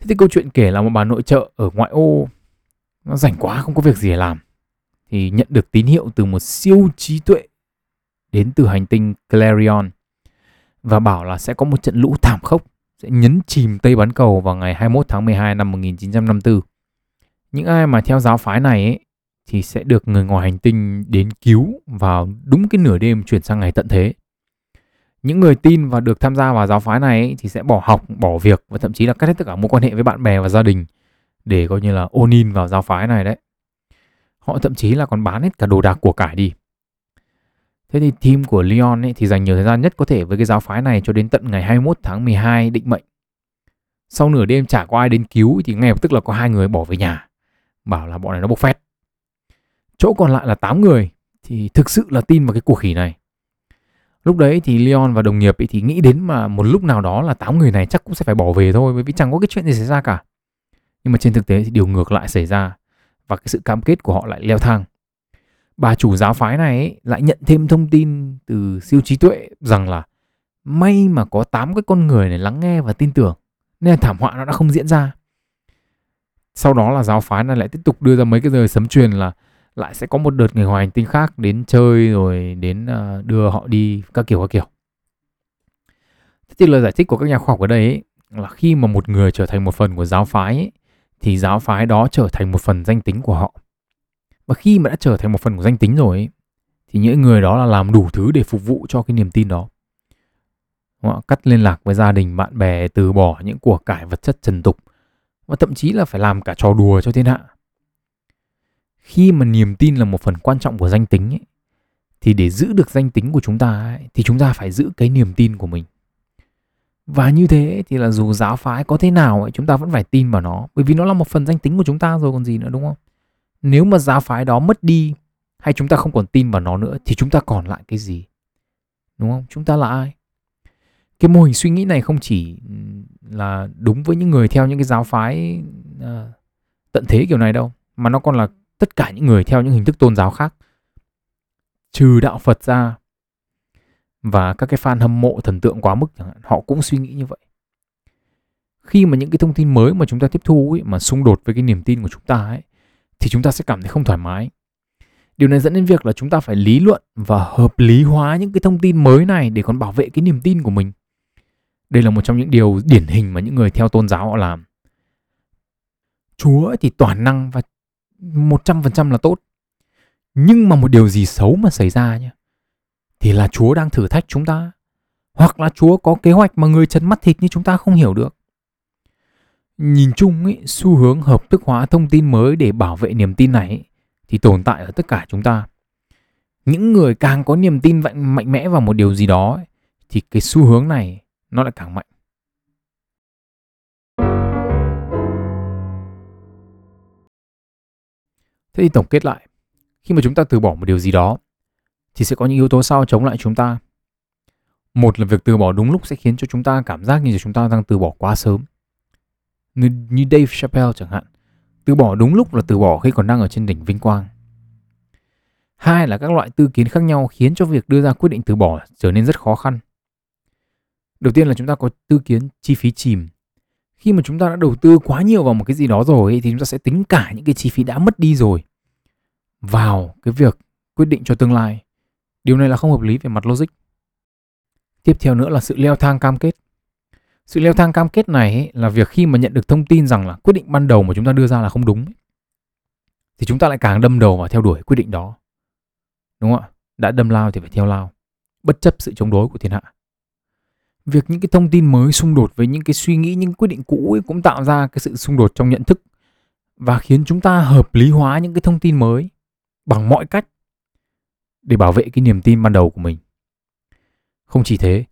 A: Thế thì câu chuyện kể là một bà nội trợ ở ngoại ô nó rảnh quá không có việc gì để làm thì nhận được tín hiệu từ một siêu trí tuệ đến từ hành tinh Clarion và bảo là sẽ có một trận lũ thảm khốc sẽ nhấn chìm Tây bán cầu vào ngày 21 tháng 12 năm 1954. Những ai mà theo giáo phái này ấy, thì sẽ được người ngoài hành tinh đến cứu vào đúng cái nửa đêm chuyển sang ngày tận thế những người tin và được tham gia vào giáo phái này ấy, thì sẽ bỏ học bỏ việc và thậm chí là cắt hết tất cả mối quan hệ với bạn bè và gia đình để coi như là ôn in vào giáo phái này đấy họ thậm chí là còn bán hết cả đồ đạc của cải đi. Thế thì team của Leon ấy thì dành nhiều thời gian nhất có thể với cái giáo phái này cho đến tận ngày 21 tháng 12 định mệnh. Sau nửa đêm chả có ai đến cứu thì ngay lập tức là có hai người bỏ về nhà. Bảo là bọn này nó bộc phét. Chỗ còn lại là 8 người thì thực sự là tin vào cái cuộc khỉ này. Lúc đấy thì Leon và đồng nghiệp ấy thì nghĩ đến mà một lúc nào đó là tám người này chắc cũng sẽ phải bỏ về thôi, bởi vì chẳng có cái chuyện gì xảy ra cả. Nhưng mà trên thực tế thì điều ngược lại xảy ra và cái sự cam kết của họ lại leo thang. Bà chủ giáo phái này ấy, lại nhận thêm thông tin từ siêu trí tuệ rằng là may mà có 8 cái con người này lắng nghe và tin tưởng nên là thảm họa nó đã không diễn ra. Sau đó là giáo phái này lại tiếp tục đưa ra mấy cái lời sấm truyền là lại sẽ có một đợt người ngoài hành tinh khác đến chơi rồi đến ờ, đưa họ đi các kiểu các kiểu thế thì lời giải thích của các nhà khoa học ở đây ấy, là khi mà một người trở thành một phần của giáo phái ấy, thì giáo phái đó trở thành một phần danh tính của họ. Và khi mà đã trở thành một phần của danh tính rồi ấy, thì những người đó là làm đủ thứ để phục vụ cho cái niềm tin đó. Họ cắt liên lạc với gia đình bạn bè từ bỏ những của cải vật chất trần tục và thậm chí là phải làm cả trò đùa cho thiên hạ. Khi mà niềm tin là một phần quan trọng của danh tính ấy, thì để giữ được danh tính của chúng ta ấy, thì chúng ta phải giữ cái niềm tin của mình và như thế thì là dù giáo phái có thế nào ấy, chúng ta vẫn phải tin vào nó. Bởi vì nó là một phần danh tính của chúng ta rồi còn gì nữa đúng không? Nếu mà giáo phái đó mất đi hay chúng ta không còn tin vào nó nữa thì chúng ta còn lại cái gì? Đúng không? Chúng ta là ai? Cái mô hình suy nghĩ này không chỉ là đúng với những người theo những cái giáo phái uh, tận thế kiểu này đâu mà nó còn là tất cả những người theo những hình thức tôn giáo khác. Trừ đạo Phật ra và các cái fan hâm mộ thần tượng quá mức chẳng hạn họ cũng suy nghĩ như vậy. Khi mà những cái thông tin mới mà chúng ta tiếp thu ấy, mà xung đột với cái niềm tin của chúng ta ấy thì chúng ta sẽ cảm thấy không thoải mái. Điều này dẫn đến việc là chúng ta phải lý luận và hợp lý hóa những cái thông tin mới này để còn bảo vệ cái niềm tin của mình. Đây là một trong những điều điển hình mà những người theo tôn giáo họ làm. Chúa thì toàn năng và 100% là tốt. Nhưng mà một điều gì xấu mà xảy ra nhé thì là Chúa đang thử thách chúng ta. Hoặc là Chúa có kế hoạch mà người chân mắt thịt như chúng ta không hiểu được. Nhìn chung ý, xu hướng hợp thức hóa thông tin mới để bảo vệ niềm tin này thì tồn tại ở tất cả chúng ta. Những người càng có niềm tin mạnh, mẽ vào một điều gì đó thì cái xu hướng này nó lại càng mạnh. Thế thì tổng kết lại, khi mà chúng ta từ bỏ một điều gì đó thì sẽ có những yếu tố sau chống lại chúng ta. Một là việc từ bỏ đúng lúc sẽ khiến cho chúng ta cảm giác như là chúng ta đang từ bỏ quá sớm. Như, như Dave Chappelle chẳng hạn. Từ bỏ đúng lúc là từ bỏ khi còn đang ở trên đỉnh vinh quang. Hai là các loại tư kiến khác nhau khiến cho việc đưa ra quyết định từ bỏ trở nên rất khó khăn. Đầu tiên là chúng ta có tư kiến chi phí chìm. Khi mà chúng ta đã đầu tư quá nhiều vào một cái gì đó rồi thì chúng ta sẽ tính cả những cái chi phí đã mất đi rồi vào cái việc quyết định cho tương lai. Điều này là không hợp lý về mặt logic. Tiếp theo nữa là sự leo thang cam kết. Sự leo thang cam kết này ấy, là việc khi mà nhận được thông tin rằng là quyết định ban đầu mà chúng ta đưa ra là không đúng thì chúng ta lại càng đâm đầu vào theo đuổi quyết định đó. Đúng không ạ? Đã đâm lao thì phải theo lao, bất chấp sự chống đối của thiên hạ. Việc những cái thông tin mới xung đột với những cái suy nghĩ, những quyết định cũ ấy cũng tạo ra cái sự xung đột trong nhận thức và khiến chúng ta hợp lý hóa những cái thông tin mới bằng mọi cách để bảo vệ cái niềm tin ban đầu của mình. Không chỉ thế,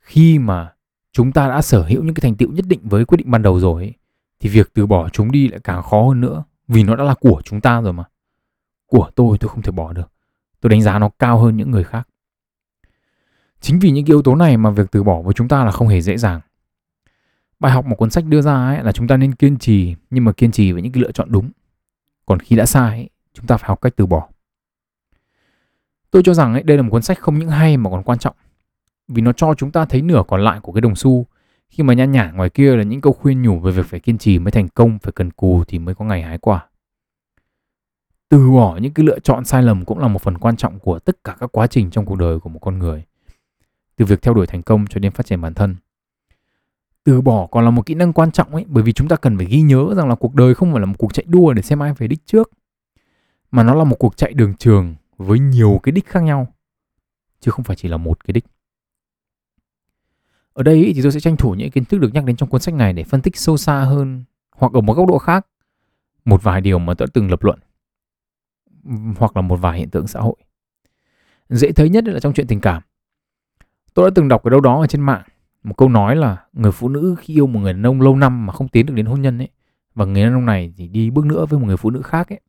A: khi mà chúng ta đã sở hữu những cái thành tựu nhất định với quyết định ban đầu rồi ấy, thì việc từ bỏ chúng đi lại càng khó hơn nữa vì nó đã là của chúng ta rồi mà. Của tôi tôi không thể bỏ được. Tôi đánh giá nó cao hơn những người khác. Chính vì những cái yếu tố này mà việc từ bỏ với chúng ta là không hề dễ dàng. Bài học mà cuốn sách đưa ra ấy là chúng ta nên kiên trì nhưng mà kiên trì với những cái lựa chọn đúng. Còn khi đã sai ấy, chúng ta phải học cách từ bỏ. Tôi cho rằng ấy, đây là một cuốn sách không những hay mà còn quan trọng vì nó cho chúng ta thấy nửa còn lại của cái đồng xu khi mà nhan nhả ngoài kia là những câu khuyên nhủ về việc phải kiên trì mới thành công, phải cần cù thì mới có ngày hái quả. Từ bỏ những cái lựa chọn sai lầm cũng là một phần quan trọng của tất cả các quá trình trong cuộc đời của một con người. Từ việc theo đuổi thành công cho đến phát triển bản thân. Từ bỏ còn là một kỹ năng quan trọng ấy bởi vì chúng ta cần phải ghi nhớ rằng là cuộc đời không phải là một cuộc chạy đua để xem ai về đích trước mà nó là một cuộc chạy đường trường với nhiều cái đích khác nhau, chứ không phải chỉ là một cái đích. Ở đây thì tôi sẽ tranh thủ những kiến thức được nhắc đến trong cuốn sách này để phân tích sâu xa hơn, hoặc ở một góc độ khác, một vài điều mà tôi đã từng lập luận hoặc là một vài hiện tượng xã hội. Dễ thấy nhất là trong chuyện tình cảm. Tôi đã từng đọc ở đâu đó ở trên mạng, một câu nói là người phụ nữ khi yêu một người đàn ông lâu năm mà không tiến được đến hôn nhân ấy, và người đàn ông này thì đi bước nữa với một người phụ nữ khác ấy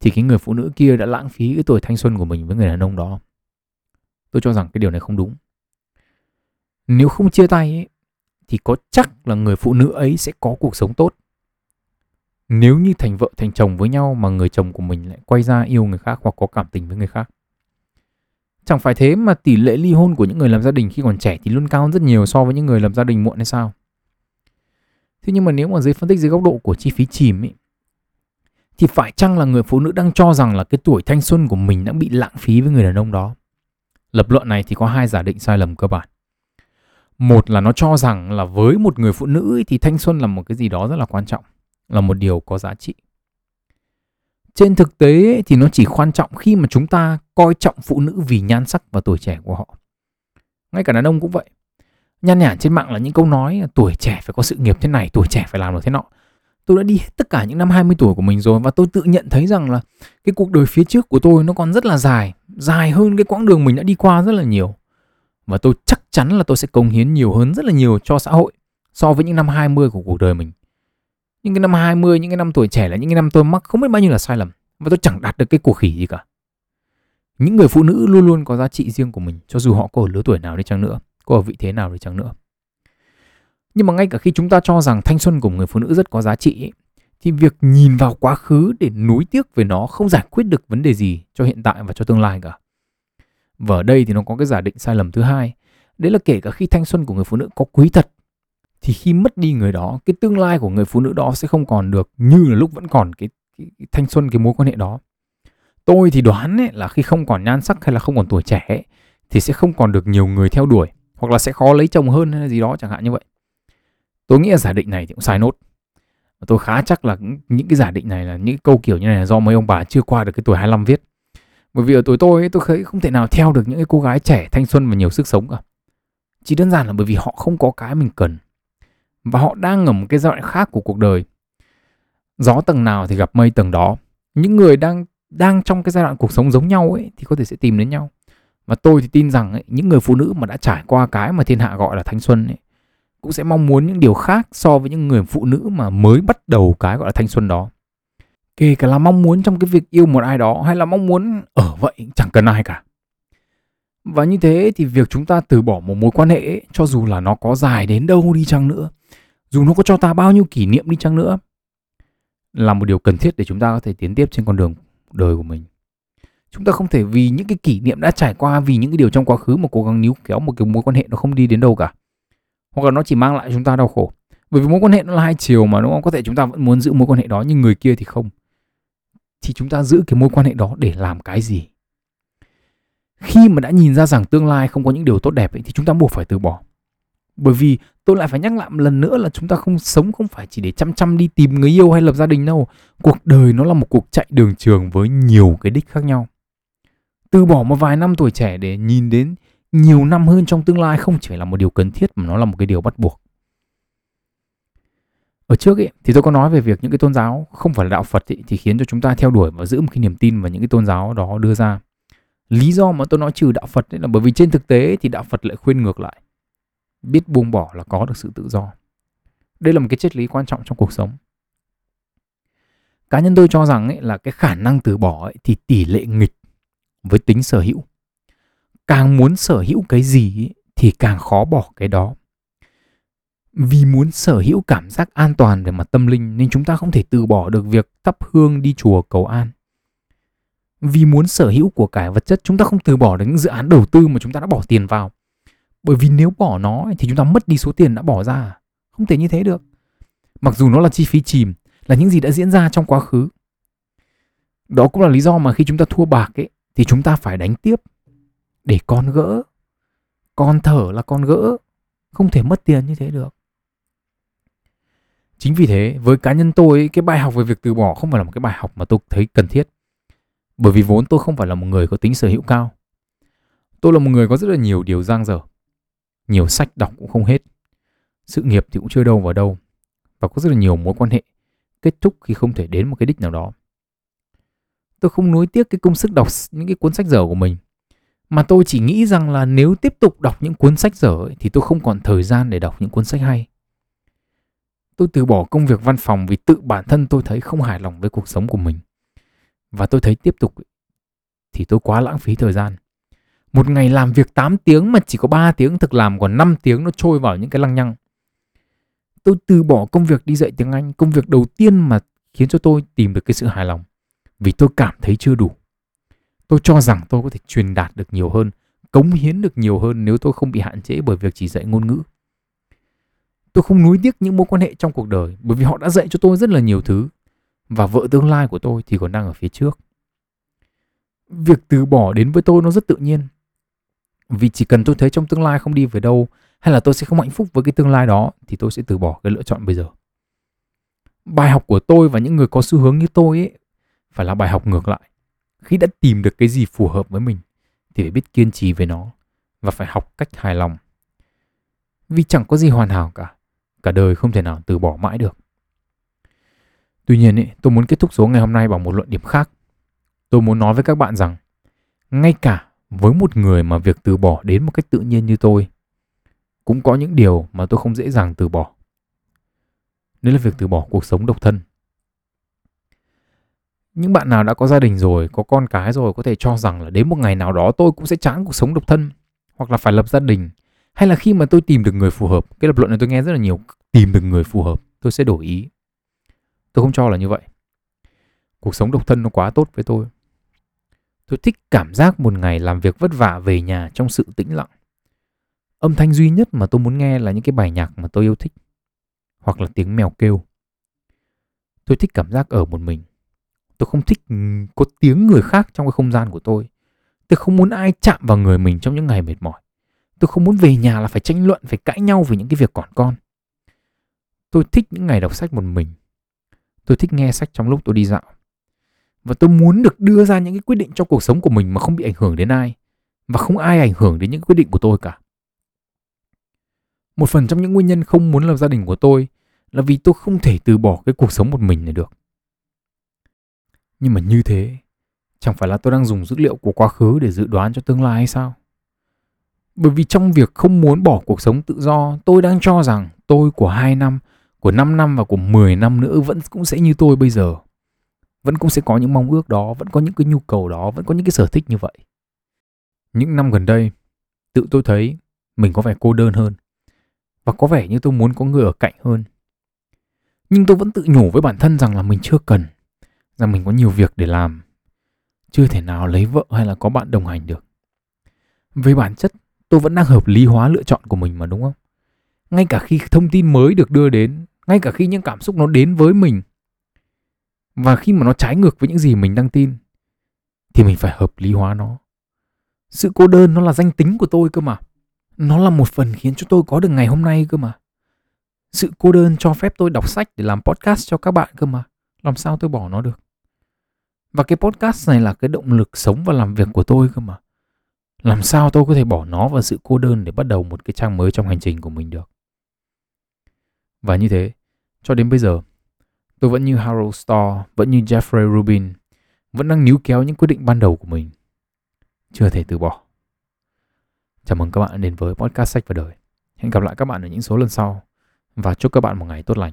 A: thì cái người phụ nữ kia đã lãng phí cái tuổi thanh xuân của mình với người đàn ông đó. Tôi cho rằng cái điều này không đúng. Nếu không chia tay ấy, thì có chắc là người phụ nữ ấy sẽ có cuộc sống tốt. Nếu như thành vợ thành chồng với nhau mà người chồng của mình lại quay ra yêu người khác hoặc có cảm tình với người khác. Chẳng phải thế mà tỷ lệ ly hôn của những người làm gia đình khi còn trẻ thì luôn cao hơn rất nhiều so với những người làm gia đình muộn hay sao? Thế nhưng mà nếu mà dưới phân tích dưới góc độ của chi phí chìm ấy, thì phải chăng là người phụ nữ đang cho rằng là cái tuổi thanh xuân của mình đã bị lãng phí với người đàn ông đó? Lập luận này thì có hai giả định sai lầm cơ bản. Một là nó cho rằng là với một người phụ nữ thì thanh xuân là một cái gì đó rất là quan trọng, là một điều có giá trị. Trên thực tế thì nó chỉ quan trọng khi mà chúng ta coi trọng phụ nữ vì nhan sắc và tuổi trẻ của họ. Ngay cả đàn ông cũng vậy. Nhan nhản trên mạng là những câu nói tuổi trẻ phải có sự nghiệp thế này, tuổi trẻ phải làm được thế nọ tôi đã đi hết tất cả những năm 20 tuổi của mình rồi và tôi tự nhận thấy rằng là cái cuộc đời phía trước của tôi nó còn rất là dài, dài hơn cái quãng đường mình đã đi qua rất là nhiều. Và tôi chắc chắn là tôi sẽ cống hiến nhiều hơn rất là nhiều cho xã hội so với những năm 20 của cuộc đời mình. Những cái năm 20, những cái năm tuổi trẻ là những cái năm tôi mắc không biết bao nhiêu là sai lầm và tôi chẳng đạt được cái cuộc khỉ gì cả. Những người phụ nữ luôn luôn có giá trị riêng của mình cho dù họ có ở lứa tuổi nào đi chăng nữa. có ở vị thế nào đi chăng nữa. Nhưng mà ngay cả khi chúng ta cho rằng thanh xuân của người phụ nữ rất có giá trị ấy, thì việc nhìn vào quá khứ để nuối tiếc về nó không giải quyết được vấn đề gì cho hiện tại và cho tương lai cả. Và ở đây thì nó có cái giả định sai lầm thứ hai. Đấy là kể cả khi thanh xuân của người phụ nữ có quý thật thì khi mất đi người đó, cái tương lai của người phụ nữ đó sẽ không còn được như là lúc vẫn còn cái, cái, cái thanh xuân cái mối quan hệ đó. Tôi thì đoán ấy, là khi không còn nhan sắc hay là không còn tuổi trẻ ấy, thì sẽ không còn được nhiều người theo đuổi hoặc là sẽ khó lấy chồng hơn hay là gì đó chẳng hạn như vậy. Tôi nghĩ là giả định này thì cũng sai nốt. Tôi khá chắc là những cái giả định này là những câu kiểu như này là do mấy ông bà chưa qua được cái tuổi 25 viết. Bởi vì ở tuổi tôi ấy, tôi thấy không thể nào theo được những cái cô gái trẻ thanh xuân và nhiều sức sống cả. Chỉ đơn giản là bởi vì họ không có cái mình cần. Và họ đang ở một cái giai đoạn khác của cuộc đời. Gió tầng nào thì gặp mây tầng đó. Những người đang đang trong cái giai đoạn cuộc sống giống nhau ấy thì có thể sẽ tìm đến nhau. Và tôi thì tin rằng ấy, những người phụ nữ mà đã trải qua cái mà thiên hạ gọi là thanh xuân ấy, cũng sẽ mong muốn những điều khác so với những người phụ nữ mà mới bắt đầu cái gọi là thanh xuân đó. Kể cả là mong muốn trong cái việc yêu một ai đó hay là mong muốn ở vậy chẳng cần ai cả. Và như thế thì việc chúng ta từ bỏ một mối quan hệ ấy, cho dù là nó có dài đến đâu đi chăng nữa dù nó có cho ta bao nhiêu kỷ niệm đi chăng nữa là một điều cần thiết để chúng ta có thể tiến tiếp trên con đường đời của mình. Chúng ta không thể vì những cái kỷ niệm đã trải qua vì những cái điều trong quá khứ mà cố gắng níu kéo một cái mối quan hệ nó không đi đến đâu cả hoặc là nó chỉ mang lại chúng ta đau khổ. Bởi vì mối quan hệ nó là hai chiều mà đúng không? Có thể chúng ta vẫn muốn giữ mối quan hệ đó nhưng người kia thì không. Thì chúng ta giữ cái mối quan hệ đó để làm cái gì? Khi mà đã nhìn ra rằng tương lai không có những điều tốt đẹp ấy, thì chúng ta buộc phải từ bỏ. Bởi vì tôi lại phải nhắc lại một lần nữa là chúng ta không sống không phải chỉ để chăm chăm đi tìm người yêu hay lập gia đình đâu. Cuộc đời nó là một cuộc chạy đường trường với nhiều cái đích khác nhau. Từ bỏ một vài năm tuổi trẻ để nhìn đến nhiều năm hơn trong tương lai không chỉ là một điều cần thiết mà nó là một cái điều bắt buộc ở trước ấy, thì tôi có nói về việc những cái tôn giáo không phải là đạo Phật ấy, thì khiến cho chúng ta theo đuổi và giữ một cái niềm tin vào những cái tôn giáo đó đưa ra. Lý do mà tôi nói trừ đạo Phật ấy là bởi vì trên thực tế thì đạo Phật lại khuyên ngược lại. Biết buông bỏ là có được sự tự do. Đây là một cái triết lý quan trọng trong cuộc sống. Cá nhân tôi cho rằng ấy là cái khả năng từ bỏ ấy thì tỷ lệ nghịch với tính sở hữu càng muốn sở hữu cái gì thì càng khó bỏ cái đó. Vì muốn sở hữu cảm giác an toàn về mặt tâm linh, nên chúng ta không thể từ bỏ được việc thắp hương đi chùa cầu an. Vì muốn sở hữu của cải vật chất, chúng ta không từ bỏ được những dự án đầu tư mà chúng ta đã bỏ tiền vào. Bởi vì nếu bỏ nó thì chúng ta mất đi số tiền đã bỏ ra. Không thể như thế được. Mặc dù nó là chi phí chìm, là những gì đã diễn ra trong quá khứ. Đó cũng là lý do mà khi chúng ta thua bạc ấy, thì chúng ta phải đánh tiếp để con gỡ. Con thở là con gỡ, không thể mất tiền như thế được. Chính vì thế, với cá nhân tôi cái bài học về việc từ bỏ không phải là một cái bài học mà tôi thấy cần thiết. Bởi vì vốn tôi không phải là một người có tính sở hữu cao. Tôi là một người có rất là nhiều điều giang dở. Nhiều sách đọc cũng không hết. Sự nghiệp thì cũng chưa đâu vào đâu. Và có rất là nhiều mối quan hệ kết thúc khi không thể đến một cái đích nào đó. Tôi không nuối tiếc cái công sức đọc những cái cuốn sách dở của mình mà tôi chỉ nghĩ rằng là nếu tiếp tục đọc những cuốn sách dở ấy, thì tôi không còn thời gian để đọc những cuốn sách hay. Tôi từ bỏ công việc văn phòng vì tự bản thân tôi thấy không hài lòng với cuộc sống của mình. Và tôi thấy tiếp tục thì tôi quá lãng phí thời gian. Một ngày làm việc 8 tiếng mà chỉ có 3 tiếng thực làm còn 5 tiếng nó trôi vào những cái lăng nhăng. Tôi từ bỏ công việc đi dạy tiếng Anh công việc đầu tiên mà khiến cho tôi tìm được cái sự hài lòng. Vì tôi cảm thấy chưa đủ. Tôi cho rằng tôi có thể truyền đạt được nhiều hơn, cống hiến được nhiều hơn nếu tôi không bị hạn chế bởi việc chỉ dạy ngôn ngữ. Tôi không nuối tiếc những mối quan hệ trong cuộc đời bởi vì họ đã dạy cho tôi rất là nhiều thứ và vợ tương lai của tôi thì còn đang ở phía trước. Việc từ bỏ đến với tôi nó rất tự nhiên. Vì chỉ cần tôi thấy trong tương lai không đi về đâu hay là tôi sẽ không hạnh phúc với cái tương lai đó thì tôi sẽ từ bỏ cái lựa chọn bây giờ. Bài học của tôi và những người có xu hướng như tôi ấy phải là bài học ngược lại khi đã tìm được cái gì phù hợp với mình thì phải biết kiên trì với nó và phải học cách hài lòng. Vì chẳng có gì hoàn hảo cả cả đời không thể nào từ bỏ mãi được. Tuy nhiên ý, tôi muốn kết thúc số ngày hôm nay bằng một luận điểm khác. Tôi muốn nói với các bạn rằng ngay cả với một người mà việc từ bỏ đến một cách tự nhiên như tôi cũng có những điều mà tôi không dễ dàng từ bỏ. Đấy là việc từ bỏ cuộc sống độc thân những bạn nào đã có gia đình rồi, có con cái rồi, có thể cho rằng là đến một ngày nào đó tôi cũng sẽ chán cuộc sống độc thân, hoặc là phải lập gia đình. Hay là khi mà tôi tìm được người phù hợp, cái lập luận này tôi nghe rất là nhiều, tìm được người phù hợp, tôi sẽ đổi ý. Tôi không cho là như vậy. Cuộc sống độc thân nó quá tốt với tôi. Tôi thích cảm giác một ngày làm việc vất vả về nhà trong sự tĩnh lặng. Âm thanh duy nhất mà tôi muốn nghe là những cái bài nhạc mà tôi yêu thích, hoặc là tiếng mèo kêu. Tôi thích cảm giác ở một mình tôi không thích ừ, có tiếng người khác trong cái không gian của tôi. Tôi không muốn ai chạm vào người mình trong những ngày mệt mỏi. Tôi không muốn về nhà là phải tranh luận, phải cãi nhau về những cái việc còn con. Tôi thích những ngày đọc sách một mình. Tôi thích nghe sách trong lúc tôi đi dạo. Và tôi muốn được đưa ra những cái quyết định trong cuộc sống của mình mà không bị ảnh hưởng đến ai. Và không ai ảnh hưởng đến những quyết định của tôi cả. Một phần trong những nguyên nhân không muốn lập gia đình của tôi là vì tôi không thể từ bỏ cái cuộc sống một mình này được nhưng mà như thế, chẳng phải là tôi đang dùng dữ liệu của quá khứ để dự đoán cho tương lai hay sao? Bởi vì trong việc không muốn bỏ cuộc sống tự do, tôi đang cho rằng tôi của 2 năm, của 5 năm và của 10 năm nữa vẫn cũng sẽ như tôi bây giờ. Vẫn cũng sẽ có những mong ước đó, vẫn có những cái nhu cầu đó, vẫn có những cái sở thích như vậy. Những năm gần đây, tự tôi thấy mình có vẻ cô đơn hơn và có vẻ như tôi muốn có người ở cạnh hơn. Nhưng tôi vẫn tự nhủ với bản thân rằng là mình chưa cần rằng mình có nhiều việc để làm. Chưa thể nào lấy vợ hay là có bạn đồng hành được. Về bản chất, tôi vẫn đang hợp lý hóa lựa chọn của mình mà, đúng không? Ngay cả khi thông tin mới được đưa đến, ngay cả khi những cảm xúc nó đến với mình, và khi mà nó trái ngược với những gì mình đang tin, thì mình phải hợp lý hóa nó. Sự cô đơn nó là danh tính của tôi cơ mà. Nó là một phần khiến cho tôi có được ngày hôm nay cơ mà. Sự cô đơn cho phép tôi đọc sách để làm podcast cho các bạn cơ mà. Làm sao tôi bỏ nó được? Và cái podcast này là cái động lực sống và làm việc của tôi cơ mà. Làm sao tôi có thể bỏ nó vào sự cô đơn để bắt đầu một cái trang mới trong hành trình của mình được? Và như thế, cho đến bây giờ, tôi vẫn như Harold Starr, vẫn như Jeffrey Rubin, vẫn đang níu kéo những quyết định ban đầu của mình. Chưa thể từ bỏ. Chào mừng các bạn đến với podcast sách và đời. Hẹn gặp lại các bạn ở những số lần sau. Và chúc các bạn một ngày tốt lành.